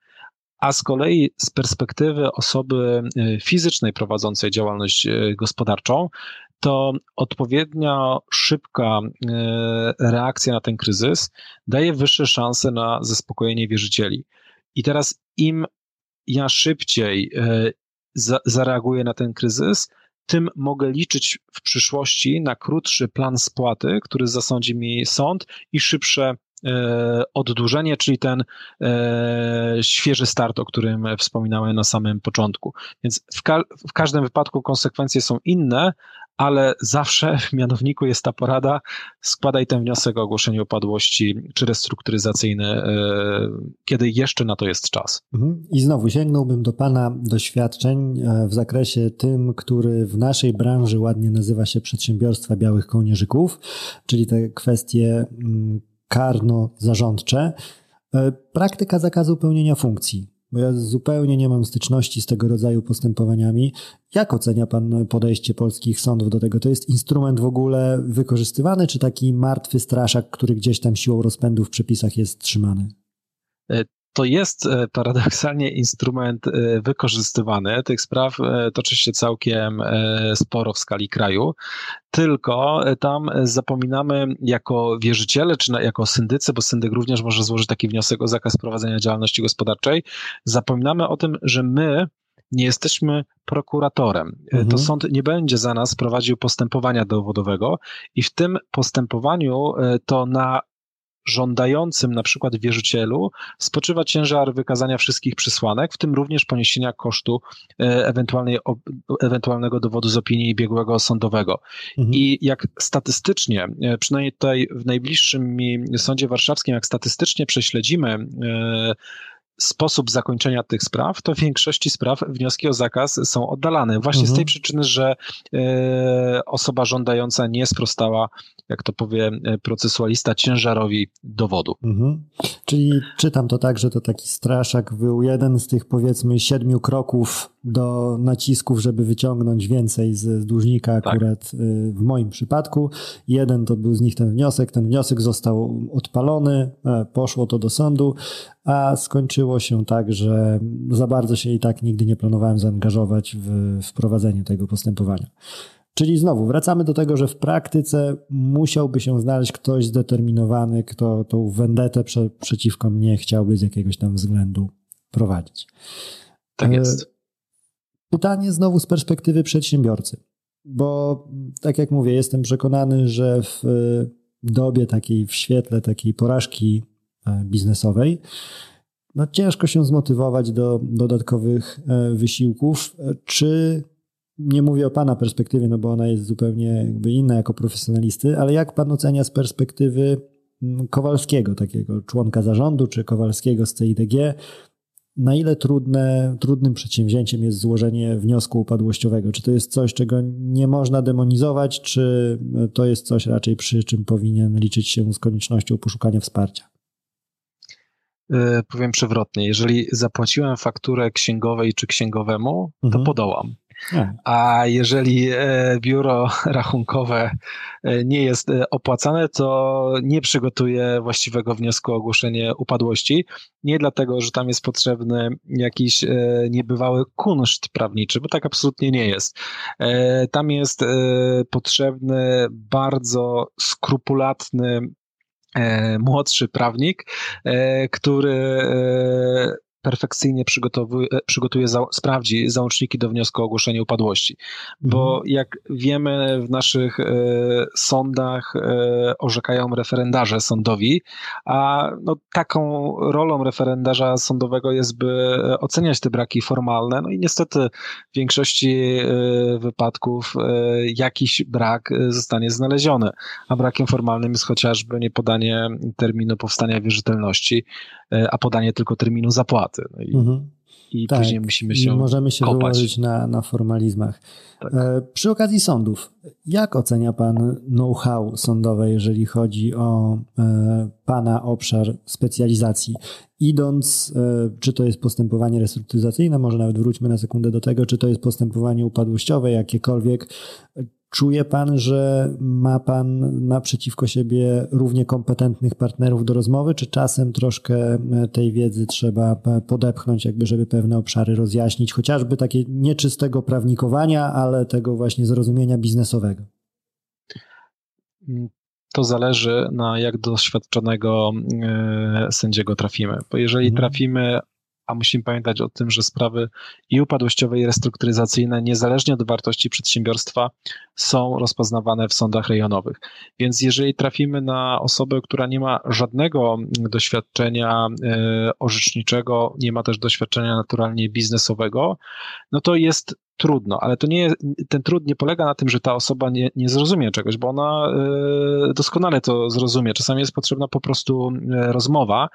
A z kolei z perspektywy osoby e, fizycznej prowadzącej działalność e, gospodarczą, to odpowiednio szybka e, reakcja na ten kryzys daje wyższe szanse na zaspokojenie wierzycieli. I teraz im ja szybciej zareaguję na ten kryzys, tym mogę liczyć w przyszłości na krótszy plan spłaty, który zasądzi mi sąd i szybsze oddłużenie, czyli ten świeży start, o którym wspominałem na samym początku. Więc w, ka w każdym wypadku konsekwencje są inne, ale zawsze w mianowniku jest ta porada, składaj ten wniosek o ogłoszenie upadłości czy restrukturyzacyjny, e, kiedy jeszcze na to jest czas. Mhm. I znowu sięgnąłbym do Pana doświadczeń e, w zakresie tym, który w naszej branży ładnie nazywa się przedsiębiorstwa białych kołnierzyków, czyli te kwestie mm, karno-zarządcze. E, praktyka zakazu pełnienia funkcji bo ja zupełnie nie mam styczności z tego rodzaju postępowaniami. Jak ocenia Pan podejście polskich sądów do tego? To jest instrument w ogóle wykorzystywany, czy taki martwy straszak, który gdzieś tam siłą rozpędu w przepisach jest trzymany? To jest e, paradoksalnie instrument e, wykorzystywany. Tych spraw e, toczy się całkiem sporo w skali kraju, tylko tam zapominamy jako wierzyciele, czy jako syndycy, bo syndyk również może złożyć taki wniosek o zakaz prowadzenia działalności gospodarczej, zapominamy o tym, że my nie jesteśmy prokuratorem. Mhm. To sąd nie będzie za nas prowadził postępowania dowodowego i w tym postępowaniu to na żądającym na przykład wierzycielu spoczywa ciężar wykazania wszystkich przesłanek, w tym również poniesienia kosztu e, ewentualnej, ewentualnego dowodu z opinii biegłego sądowego. Mhm. I jak statystycznie, e, przynajmniej tutaj w najbliższym mi sądzie warszawskim, jak statystycznie prześledzimy e, sposób zakończenia tych spraw, to w większości spraw wnioski o zakaz są oddalane. Właśnie mhm. z tej mhm. przyczyny, że e, osoba żądająca nie sprostała, jak to powie e, procesualista, ciężarowi dowodu. Mhm. Czyli czytam to tak, że to taki straszak był jeden z tych powiedzmy siedmiu kroków do nacisków, żeby wyciągnąć więcej z dłużnika tak. akurat tak. w moim przypadku. Jeden to był z nich ten wniosek, ten wniosek został odpalony, poszło to do sądu, a skończyło się tak, że za bardzo się i tak nigdy nie planowałem zaangażować w wprowadzenie tego postępowania. Czyli znowu wracamy do tego, że w praktyce musiałby się znaleźć ktoś zdeterminowany, kto tą wendetę prze, przeciwko mnie chciałby z jakiegoś tam względu prowadzić. Tak jest. E, pytanie znowu z perspektywy przedsiębiorcy, bo tak jak mówię, jestem przekonany, że w dobie takiej, w świetle takiej porażki biznesowej, no ciężko się zmotywować do dodatkowych e, wysiłków. E, czy nie mówię o Pana perspektywie, no bo ona jest zupełnie inna jako profesjonalisty, ale jak Pan ocenia z perspektywy mm, Kowalskiego, takiego członka zarządu, czy Kowalskiego z CIDG, na ile trudne, trudnym przedsięwzięciem jest złożenie wniosku upadłościowego? Czy to jest coś, czego nie można demonizować, czy to jest coś raczej przy czym powinien liczyć się z koniecznością poszukania wsparcia? E, powiem przewrotnie, jeżeli zapłaciłem fakturę księgowej czy księgowemu, to mhm. podołam. A jeżeli e, biuro rachunkowe e, nie jest opłacane, to nie przygotuję właściwego wniosku o ogłoszenie upadłości. Nie dlatego, że tam jest potrzebny jakiś niebywały kunszt prawniczy, bo tak absolutnie nie jest. Tam jest potrzebny bardzo skrupulatny młodszy prawnik, e, który e, perfekcyjnie przygotowuje, przygotuje za, sprawdzi załączniki do wniosku o ogłoszenie upadłości. Bo mhm. jak wiemy, w naszych e, sądach e, orzekają referendarze sądowi, a no, taką rolą referendarza sądowego jest, by oceniać te braki formalne. No i niestety w większości e, wypadków e, jakiś brak zostanie znaleziony, a brakiem formalnym jest chociażby niepodanie terminu powstania wierzytelności, e, a podanie tylko terminu zapłaty tematy. No i, mhm. i tak, później musimy się możemy się kopać. wyłożyć na, na formalizmach. Tak. E, przy okazji sądów, jak ocenia Pan know-how sądowe, jeżeli chodzi o e, Pana obszar specjalizacji? Idąc, e, czy to jest postępowanie restrukturyzacyjne, może nawet wróćmy na sekundę do tego, czy to jest postępowanie upadłościowe, jakiekolwiek, Czuje pan, że ma pan naprzeciwko siebie równie kompetentnych partnerów do rozmowy, czy czasem troszkę e, tej wiedzy trzeba podepchnąć, jakby żeby pewne obszary rozjaśnić, chociażby takie nieczystego prawnikowania, ale tego właśnie zrozumienia biznesowego? To zależy na jak doświadczonego e, sędziego trafimy. Bo jeżeli mhm. trafimy a musimy pamiętać o tym, że sprawy i upadłościowe, i restrukturyzacyjne, niezależnie od wartości przedsiębiorstwa, są rozpoznawane w sądach rejonowych. Więc jeżeli trafimy na osobę, która nie ma żadnego doświadczenia e, orzeczniczego, nie ma też doświadczenia naturalnie biznesowego, no to jest trudno, ale to nie, ten trud nie polega na tym, że ta osoba nie, nie zrozumie czegoś, bo ona y, doskonale to zrozumie. Czasami jest potrzebna po prostu y, rozmowa,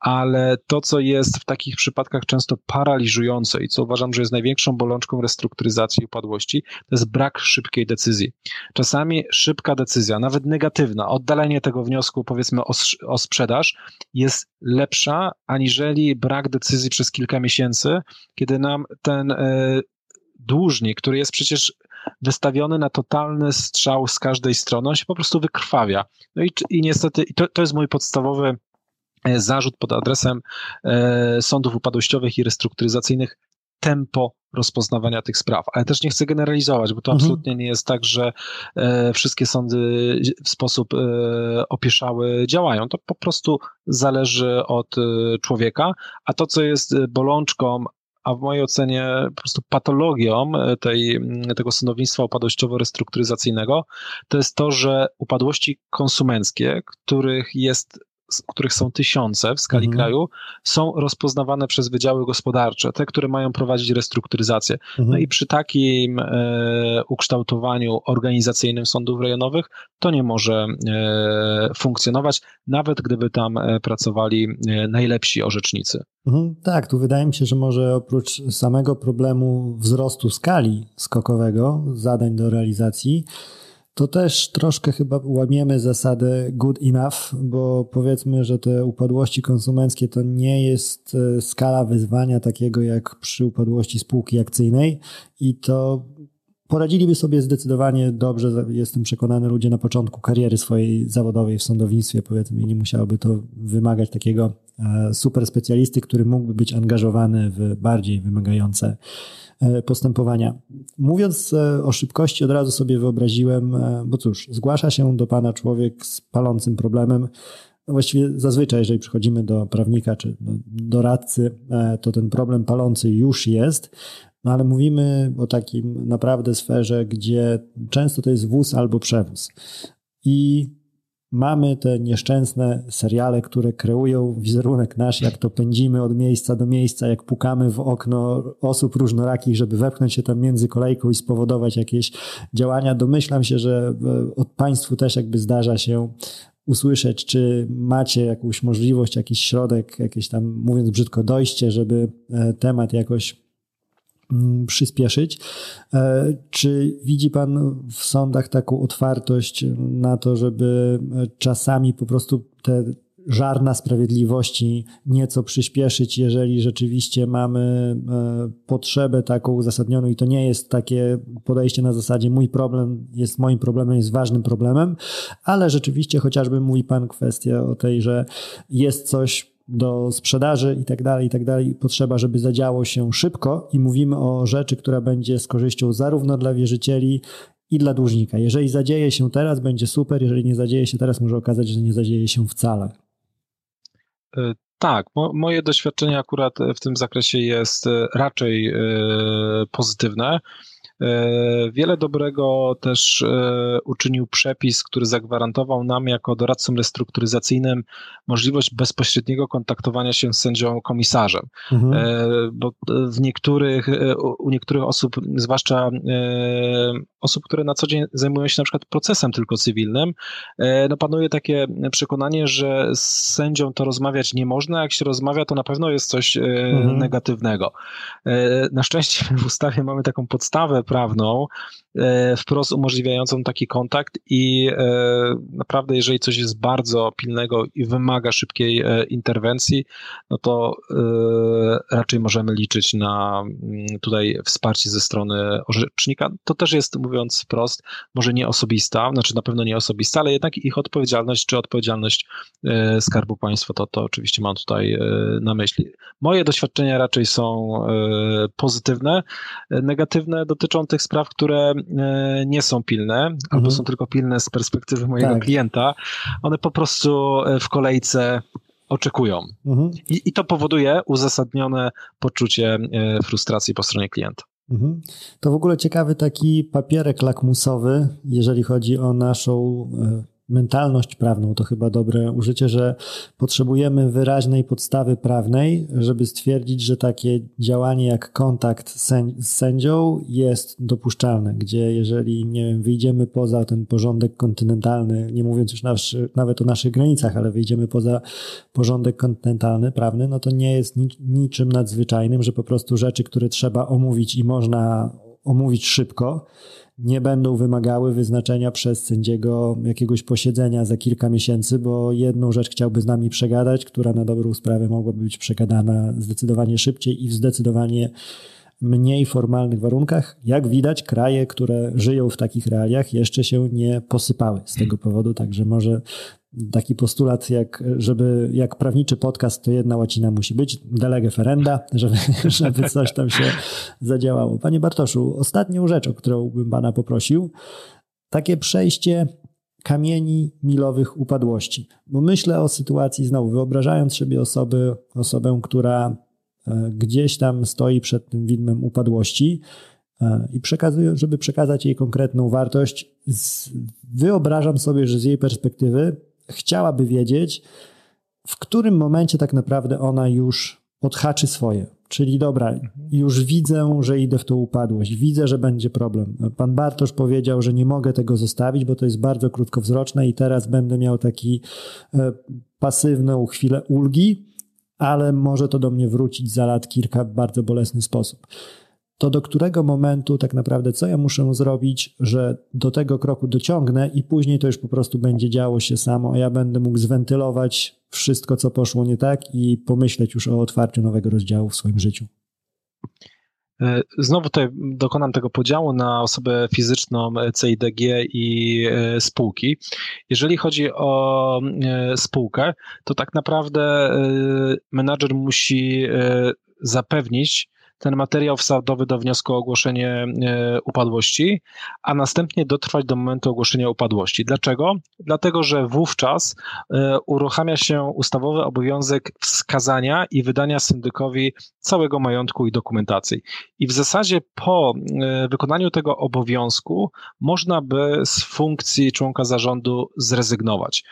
ale to, co jest w takich przypadkach często paraliżujące i co uważam, że jest największą bolączką restrukturyzacji i upadłości, to jest brak szybkiej decyzji. Czasami szybka decyzja, nawet negatywna, oddalenie tego wniosku, powiedzmy o, o sprzedaż, jest lepsza aniżeli brak decyzji przez kilka miesięcy, kiedy nam ten y, dłużnik, który jest przecież wystawiony na totalny strzał z każdej strony, on się po prostu wykrwawia. No i, i niestety, i to, to jest mój podstawowy e, zarzut pod adresem e, sądów upadłościowych i restrukturyzacyjnych tempo rozpoznawania tych spraw, ale też nie chcę generalizować, bo to mhm. absolutnie nie jest tak, że e, wszystkie sądy w sposób e, opieszały działają. To po prostu zależy od e, człowieka, a to, co jest bolączką, a w mojej ocenie po prostu patologią e, tej, tego sądownictwa upadłościowo-restrukturyzacyjnego to jest to, że upadłości konsumenckie, których jest których są tysiące w skali mhm. kraju, są rozpoznawane przez wydziały gospodarcze, te, które mają prowadzić restrukturyzację. No mhm. No i przy takim e, ukształtowaniu organizacyjnym sądów rejonowych to nie może e, funkcjonować, nawet gdyby tam e, pracowali e, najlepsi orzecznicy. Mhm, tak, tu wydaje mi się, że może oprócz samego problemu wzrostu skali skokowego zadań do realizacji, to też troszkę chyba łamiemy zasadę good enough, bo powiedzmy, że te upadłości konsumenckie to nie jest e, skala wyzwania takiego jak przy upadłości spółki akcyjnej i to poradziliby sobie zdecydowanie dobrze, jestem przekonany, ludzie na początku kariery swojej zawodowej w sądownictwie, powiedzmy, nie musiałoby to wymagać takiego e, super specjalisty, który mógłby być angażowany w bardziej wymagające postępowania. Mówiąc e, o szybkości, od razu sobie wyobraziłem, e, bo cóż, zgłasza się do Pana człowiek z palącym problemem. No właściwie zazwyczaj, jeżeli przychodzimy do prawnika czy do doradcy, to ten problem palący już jest, no ale mówimy o takim naprawdę sferze, gdzie często to jest wóz albo przewóz. I mamy te nieszczęsne seriale, które kreują wizerunek nasz, jak to pędzimy od miejsca do miejsca, jak pukamy w okno osób różnorakich, żeby wepchnąć się tam między kolejką i spowodować jakieś działania. Domyślam się, że e, od Państwu też jakby zdarza się usłyszeć, czy macie jakąś możliwość, jakiś środek, jakieś tam, mówiąc brzydko, dojście, żeby e, temat jakoś przyspieszyć. E, czy widzi Pan w sądach taką otwartość na to, żeby e, czasami po prostu te żarna sprawiedliwości nieco przyspieszyć, jeżeli rzeczywiście mamy e, potrzebę taką uzasadnioną i to nie jest takie podejście na zasadzie mój problem jest moim problemem, jest ważnym problemem, ale rzeczywiście chociażby mówi Pan kwestię o tej, że jest coś do sprzedaży i tak dalej, i tak dalej. Potrzeba, żeby zadziało się szybko i mówimy o rzeczy, która będzie z korzyścią zarówno dla wierzycieli, i dla dłużnika. Jeżeli zadzieje się teraz, będzie super, jeżeli nie zadzieje się teraz, może okazać, że nie zadzieje się wcale. E, tak, mo moje doświadczenie akurat w tym zakresie jest e, raczej e, pozytywne. E, wiele dobrego też e, uczynił przepis, który zagwarantował nam jako doradcom restrukturyzacyjnym możliwość bezpośredniego kontaktowania się z sędzią komisarzem. Mhm. E, bo w niektórych, u niektórych osób, zwłaszcza osób, które na co dzień zajmują się na przykład procesem tylko cywilnym, no panuje takie przekonanie, że z sędzią to rozmawiać nie można, jak się rozmawia, to na pewno jest coś mhm. negatywnego. Na szczęście w ustawie mamy taką podstawę prawną e, wprost umożliwiającą taki kontakt i e, naprawdę jeżeli coś jest bardzo pilnego i wymaga szybkiej e, interwencji, no to raczej możemy liczyć na mm, tutaj wsparcie ze strony orzecznika. To też jest, mówiąc wprost, może nie osobista, znaczy na pewno nie osobista, ale jednak ich odpowiedzialność czy odpowiedzialność Skarbu Państwa, to, to oczywiście mam tutaj na myśli. Moje doświadczenia raczej są pozytywne, negatywne dotyczą dotyczą tych spraw, które e, nie są pilne, mhm. albo są tylko pilne z perspektywy mojego tak. klienta. One po prostu e, w kolejce oczekują. Mhm. I, I to powoduje uzasadnione poczucie frustracji po stronie klienta. Mhm. To w ogóle ciekawy taki papierek lakmusowy, jeżeli chodzi o naszą mentalność prawną to chyba dobre użycie, że potrzebujemy wyraźnej podstawy prawnej, żeby stwierdzić, że takie działanie jak kontakt z sędzią jest dopuszczalne, gdzie jeżeli, nie wiem, wyjdziemy poza ten porządek kontynentalny, nie mówiąc już nawet o naszych granicach, ale wyjdziemy poza porządek kontynentalny, prawny, no to nie jest niczym nadzwyczajnym, że po prostu rzeczy, które trzeba omówić i można omówić szybko, nie będą wymagały wyznaczenia przez sędziego jakiegoś posiedzenia za kilka miesięcy, bo jedną rzecz chciałby z nami przegadać, która na dobrą sprawę mogłaby być przegadana zdecydowanie szybciej i w zdecydowanie mniej formalnych warunkach. Jak widać, kraje, które żyją w takich realiach, jeszcze się nie posypały z tego powodu, także może taki postulat, jak, żeby, jak prawniczy podcast, to jedna łacina musi być, delege ferenda, żeby, żeby coś tam się zadziałało. Panie Bartoszu, ostatnią rzecz, o którą bym pana poprosił, takie przejście kamieni milowych upadłości. Bo myślę o sytuacji znowu, wyobrażając sobie osoby, osobę, która e, gdzieś tam stoi przed tym widmem upadłości e, i przekazuję, żeby przekazać jej konkretną wartość, wyobrażam sobie, że z jej perspektywy chciałaby wiedzieć, w którym momencie tak naprawdę ona już odhaczy swoje. Czyli dobra, już widzę, że idę w tą upadłość, widzę, że będzie problem. Pan Bartosz powiedział, że nie mogę tego zostawić, bo to jest bardzo krótkowzroczne i teraz będę miał taki e, pasywną chwilę ulgi, ale może to do mnie wrócić za lat kilka w bardzo bolesny sposób to do którego momentu tak naprawdę co ja muszę zrobić, że do tego kroku dociągnę i później to już po prostu będzie działo się samo, a ja będę mógł zwentylować wszystko, co poszło nie tak i pomyśleć już o otwarciu nowego rozdziału w swoim życiu. E, znowu tutaj dokonam tego podziału na osobę fizyczną CIDG i e, spółki. Jeżeli chodzi o e, spółkę, to tak naprawdę menadżer musi zapewnić ten materiał wsadowy do wniosku o ogłoszenie e, upadłości, a następnie dotrwać do momentu ogłoszenia upadłości. Dlaczego? Dlatego, że wówczas e, uruchamia się ustawowy obowiązek wskazania i wydania syndykowi całego majątku i dokumentacji. I w zasadzie po e, wykonaniu tego obowiązku można by z funkcji członka zarządu zrezygnować.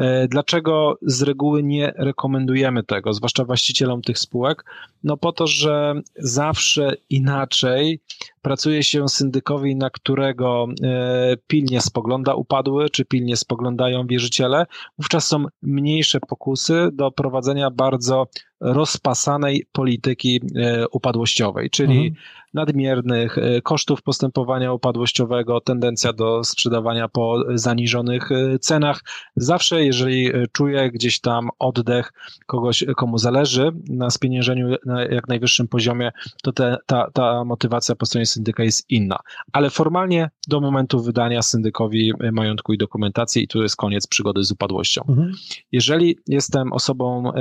E, dlaczego z reguły nie rekomendujemy tego, zwłaszcza właścicielom tych spółek? No po to, że zawsze inaczej pracuje się syndykowi, na którego e, pilnie spogląda upadły, czy pilnie spoglądają wierzyciele. Wówczas są mniejsze pokusy do prowadzenia bardzo rozpasanej polityki e, upadłościowej, czyli mhm. nadmiernych e, kosztów postępowania upadłościowego, tendencja do sprzedawania po zaniżonych e, cenach. Zawsze, jeżeli czuję gdzieś tam oddech kogoś, komu zależy na spieniężeniu na jak najwyższym poziomie, to te, ta, ta motywacja po stronie syndyka jest inna. Ale formalnie do momentu wydania syndykowi majątku i dokumentacji i tu jest koniec przygody z upadłością. Mhm. Jeżeli jestem osobą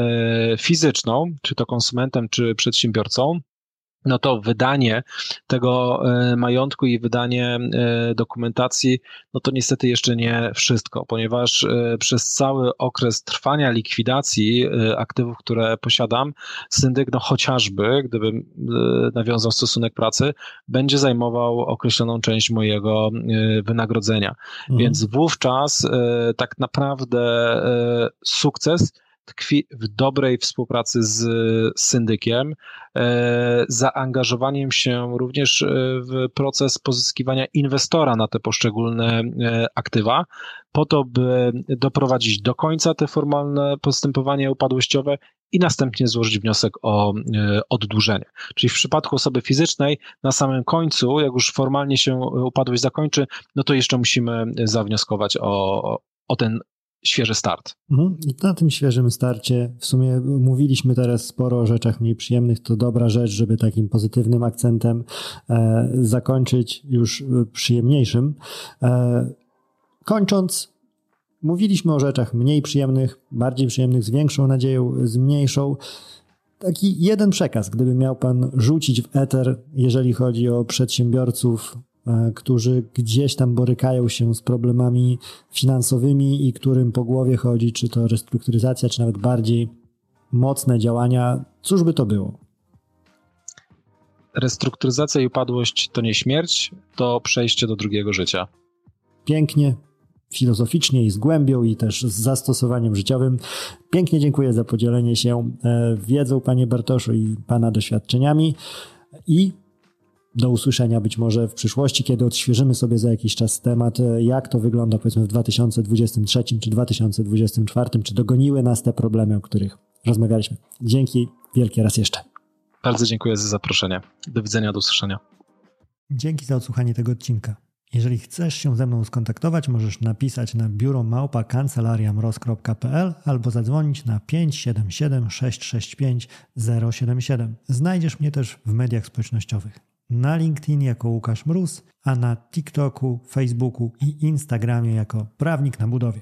fizyczną, czy to konsumentem, czy przedsiębiorcą, no to wydanie tego e, majątku i wydanie e, dokumentacji, no to niestety jeszcze nie wszystko, ponieważ e, przez cały okres trwania likwidacji aktywów, które posiadam, syndyk, no chociażby, gdybym nawiązał stosunek pracy, będzie zajmował określoną część mojego wynagrodzenia. Mhm. Więc wówczas tak naprawdę sukces tkwi w dobrej współpracy z syndykiem, e, zaangażowaniem się również e, w proces pozyskiwania inwestora na te poszczególne e, aktywa, po to, by doprowadzić do końca te formalne postępowanie upadłościowe i następnie złożyć wniosek o oddłużenie. Czyli w przypadku osoby fizycznej, na samym końcu, jak już formalnie się upadłość zakończy, no to jeszcze musimy zawnioskować o, o ten świeży start. Mhm. I na tym świeżym starcie w sumie mówiliśmy teraz sporo o rzeczach mniej przyjemnych. To dobra rzecz, żeby takim pozytywnym akcentem e, zakończyć już e, przyjemniejszym. E, kończąc, mówiliśmy o rzeczach mniej przyjemnych, bardziej przyjemnych, z większą nadzieją, z mniejszą. Taki jeden przekaz, gdyby miał Pan rzucić w eter, jeżeli chodzi o przedsiębiorców, którzy gdzieś tam borykają się z problemami finansowymi i którym po głowie chodzi, czy to restrukturyzacja, czy nawet bardziej mocne działania, cóż by to było? Restrukturyzacja i upadłość to nie śmierć, to przejście do drugiego życia. Pięknie, filozoficznie i z głębią i też z zastosowaniem życiowym. Pięknie dziękuję za podzielenie się e, wiedzą, panie Bartoszu, i pana doświadczeniami i do usłyszenia być może w przyszłości, kiedy odświeżymy sobie za jakiś czas temat, e, jak to wygląda powiedzmy w 2023 czy 2024, czy dogoniły nas te problemy, o których rozmawialiśmy. Dzięki wielkie raz jeszcze. Bardzo dziękuję za zaproszenie. Do widzenia, do usłyszenia. Dzięki za odsłuchanie tego odcinka. Jeżeli chcesz się ze mną skontaktować, możesz napisać na biuro małpa kancelariamroz.pl albo zadzwonić na 577 665 077. Znajdziesz mnie też w mediach społecznościowych. Na LinkedIn jako Łukasz Mróz, a na TikToku, Facebooku i Instagramie jako Prawnik na Budowie.